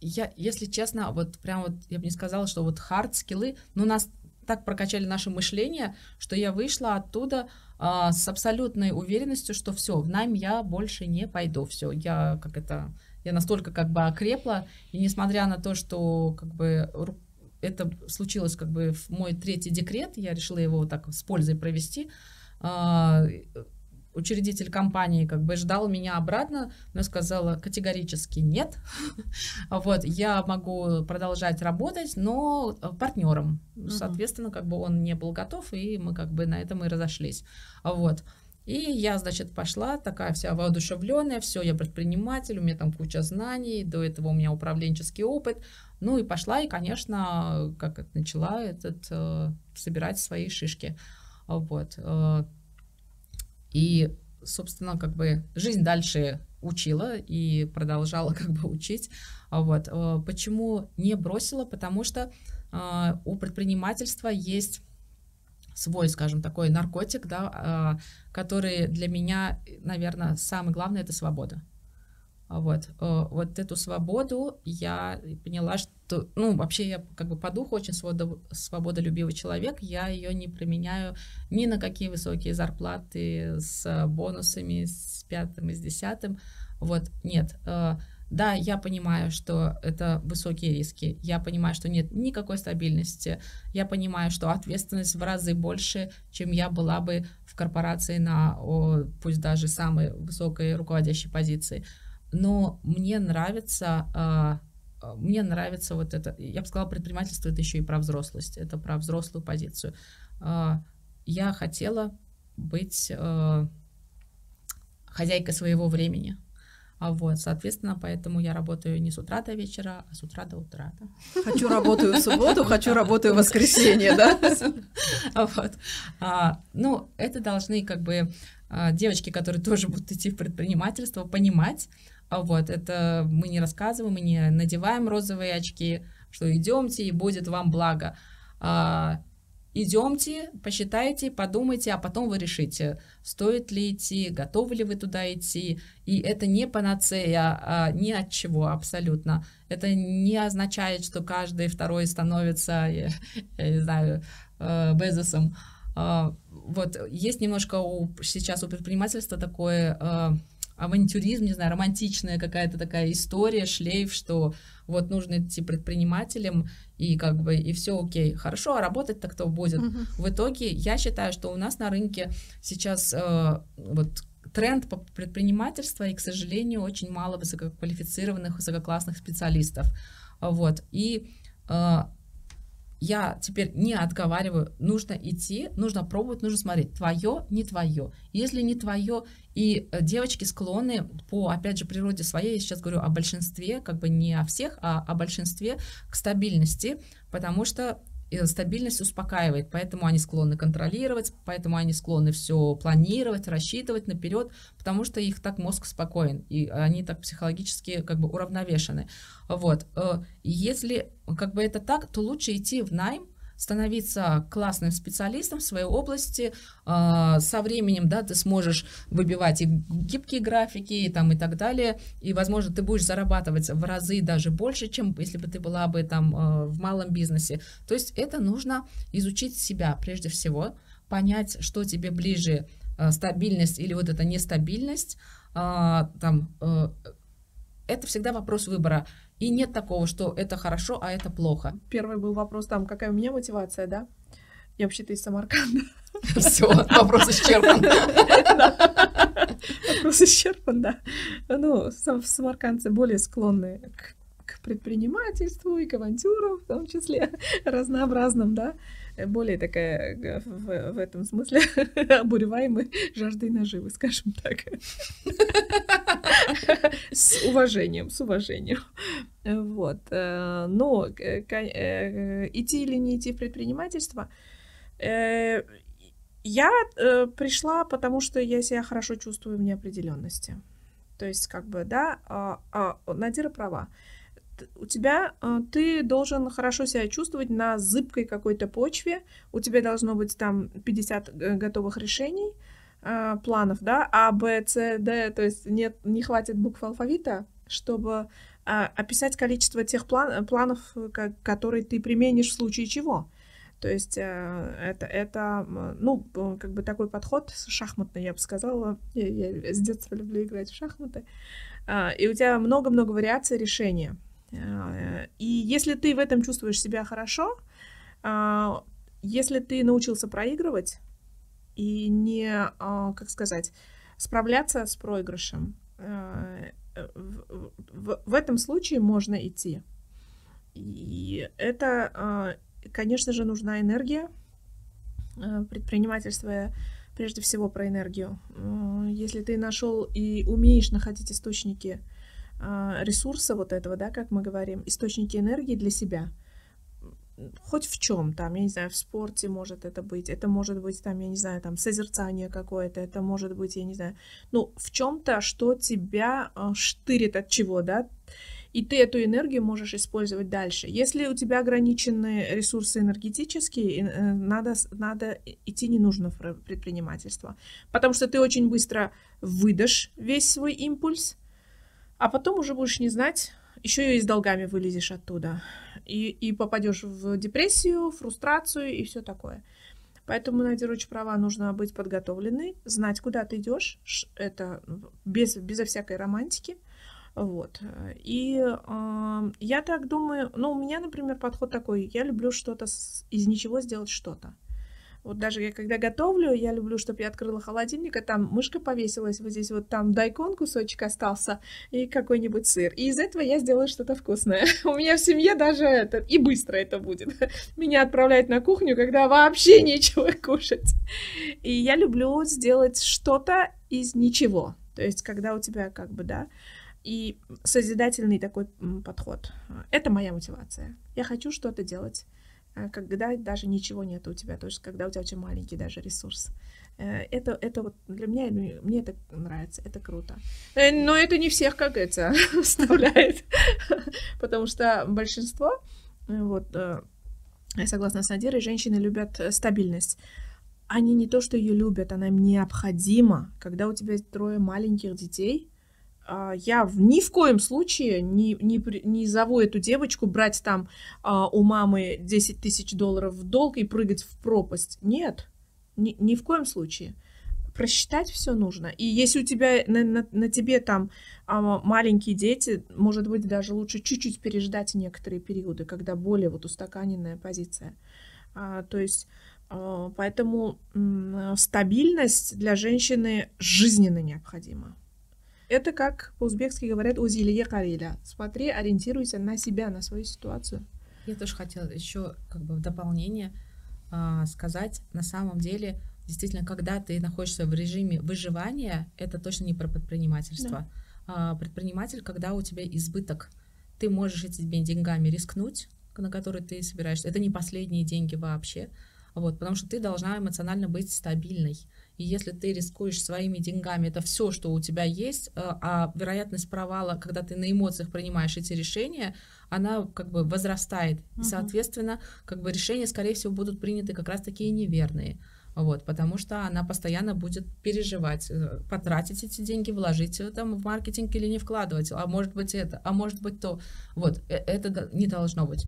я, если честно, вот прям вот я бы не сказала, что вот хард скиллы, ну, нас так прокачали наше мышление, что я вышла оттуда а, с абсолютной уверенностью, что все, в найм я больше не пойду, все, я как это, я настолько как бы окрепла, и несмотря на то, что как бы это случилось как бы в мой третий декрет, я решила его вот так с пользой провести, а, учредитель компании как бы ждал меня обратно, но сказала категорически нет. вот, я могу продолжать работать, но партнером. Соответственно, как бы он не был готов, и мы как бы на этом и разошлись. Вот. И я, значит, пошла такая вся воодушевленная, все, я предприниматель, у меня там куча знаний, до этого у меня управленческий опыт. Ну и пошла, и, конечно, как это начала этот, э, собирать свои шишки. Вот. Э, и, собственно, как бы жизнь дальше учила и продолжала как бы учить. Вот. Почему не бросила? Потому что у предпринимательства есть свой, скажем, такой наркотик, да, который для меня, наверное, самый главный — это свобода. Вот, вот эту свободу я поняла, что, ну, вообще я как бы по духу очень свободо, свободолюбивый человек, я ее не применяю ни на какие высокие зарплаты с бонусами, с пятым и с десятым, вот, нет. Да, я понимаю, что это высокие риски, я понимаю, что нет никакой стабильности, я понимаю, что ответственность в разы больше, чем я была бы в корпорации на, пусть даже самой высокой руководящей позиции, но мне нравится, а, а, мне нравится вот это, я бы сказала, предпринимательство это еще и про взрослость, это про взрослую позицию. А, я хотела быть хозяйкой своего времени. Вот, соответственно, поэтому я работаю не с утра до вечера, а с утра до утра. Да? Хочу работаю в субботу, хочу работаю в воскресенье, да? Вот. Ну, это должны как бы девочки, которые тоже будут идти в предпринимательство, понимать, вот, это мы не рассказываем, мы не надеваем розовые очки, что идемте и будет вам благо. А, идемте, посчитайте, подумайте, а потом вы решите, стоит ли идти, готовы ли вы туда идти. И это не панацея а, ни от чего абсолютно. Это не означает, что каждый второй становится, я, я не знаю, э, Безосом. А, вот есть немножко у, сейчас у предпринимательства такое э, авантюризм, не знаю, романтичная какая-то такая история, шлейф, что вот нужно идти предпринимателем, и как бы, и все окей. Хорошо, а работать-то кто будет? Uh-huh. В итоге я считаю, что у нас на рынке сейчас э, вот тренд по предпринимательству, и, к сожалению, очень мало высококвалифицированных, высококлассных специалистов. Вот. И э, я теперь не отговариваю, нужно идти, нужно пробовать, нужно смотреть, твое, не твое. Если не твое, и э, девочки склонны по, опять же, природе своей, я сейчас говорю о большинстве, как бы не о всех, а о большинстве к стабильности, потому что стабильность успокаивает, поэтому они склонны контролировать, поэтому они склонны все планировать, рассчитывать наперед, потому что их так мозг спокоен, и они так психологически как бы уравновешены. Вот. Э, если как бы это так, то лучше идти в найм, становиться классным специалистом в своей области. А, со временем, да, ты сможешь выбивать и гибкие графики и, там, и так далее. И, возможно, ты будешь зарабатывать в разы даже больше, чем если бы ты была бы там а, в малом бизнесе. То есть это нужно изучить себя прежде всего, понять, что тебе ближе, а, стабильность или вот эта нестабильность, там, э, это всегда вопрос выбора. И нет такого, что это хорошо, а это плохо. Первый был вопрос там, какая у меня мотивация, да? Я вообще-то из Самарканда. Все, вопрос исчерпан. Вопрос исчерпан, да. Ну, самаркандцы более склонны к предпринимательству и к авантюрам, в том числе разнообразным, да более такая э, в, в этом смысле обуреваемая жаждой наживы, скажем так. С уважением, с уважением. Вот. Э, но э, идти или не идти в предпринимательство, я пришла, потому что я себя хорошо чувствую в неопределенности. То есть, как бы, да, а, а, Надира права у тебя э, ты должен хорошо себя чувствовать на зыбкой какой-то почве. У тебя должно быть там 50 э, готовых решений, э, планов, да, А, Б, С, Д, то есть нет, не хватит букв алфавита, чтобы описать количество тех план, планов, которые ты применишь в случае чего. То есть это, это, ну, как бы такой подход шахматный, я бы сказала. Я, я с детства люблю играть в шахматы. И у тебя много-много вариаций решения. Э, и если ты в этом чувствуешь себя хорошо, а, если ты научился проигрывать и не, а, как сказать, справляться с проигрышем, э, в, в, в этом случае можно идти. И это, а, конечно же, нужна энергия. Э, предпринимательство прежде всего про энергию. Если ты нашел и умеешь находить источники а, ресурса вот этого, да, как мы говорим, источники энергии для себя. Хоть в чем там, я не знаю, в спорте может это быть, это может быть там, я не знаю, там созерцание какое-то, это может быть, я не знаю, ну, в чем-то, что тебя э, штырит от чего, да, и ты эту энергию можешь использовать дальше. Если у тебя ограничены ресурсы энергетические, э, надо, надо идти не нужно в предпринимательство, потому что ты очень быстро выдашь весь свой импульс, а потом уже будешь не знать, еще и с долгами вылезешь оттуда. И, и попадешь в депрессию, фрустрацию и все такое. Поэтому, Надя очень права, нужно быть подготовленной, знать, куда ты идешь. Это без, безо всякой романтики. Вот. И э, я так думаю, ну, у меня, например, подход такой, я люблю что-то из ничего сделать что-то. Вот даже я когда готовлю, я люблю, чтобы я открыла холодильник, а там мышка повесилась, вот здесь вот там дайкон кусочек остался и какой-нибудь сыр. И из этого я сделаю что-то вкусное. У меня в семье даже это, и быстро это будет. Меня отправляют на кухню, когда вообще нечего кушать. И я люблю сделать что-то из ничего. То есть, когда у тебя как бы, да, и созидательный такой подход. Это моя мотивация. Я хочу что-то делать. А когда даже ничего нет у тебя, то есть когда у тебя очень маленький даже ресурс. Э, это, это вот для меня, ну, мне это нравится, это круто. Э, но это не всех, как это, вставляет, потому что большинство, э, вот, я согласна с Надирой, женщины любят стабильность. Они не то, что ее любят, она им необходима. Когда у тебя трое маленьких детей, я в, ни в коем случае не, не, не зову эту девочку брать там а, у мамы 10 тысяч долларов в долг и прыгать в пропасть. Нет, ни, ни в коем случае. Просчитать все нужно. И если у тебя на, на, на тебе там а, маленькие дети, может быть, даже лучше чуть-чуть переждать некоторые периоды, когда более вот устаканенная позиция. А, то есть а, поэтому м, стабильность для женщины жизненно необходима. Это как по-узбекски говорят «узилие кариля». Смотри, ориентируйся на себя, на свою ситуацию. Я тоже хотела еще как бы в дополнение а, сказать, на самом деле, действительно, когда ты находишься в режиме выживания, это точно не про предпринимательство. Да. А, предприниматель, когда у тебя избыток, ты можешь этими деньгами рискнуть, на которые ты собираешься. Это не последние деньги вообще. Вот, потому что ты должна эмоционально быть стабильной. И если ты рискуешь своими деньгами, это все, что у тебя есть, э, а вероятность провала, когда ты на эмоциях принимаешь эти решения, она как бы возрастает. И, соответственно, как бы решения, скорее всего, будут приняты как раз такие неверные. Вот, потому что она постоянно будет переживать, э, потратить эти деньги, вложить там в маркетинг или не вкладывать, а может быть это, а может быть то. Вот, э, это не должно быть.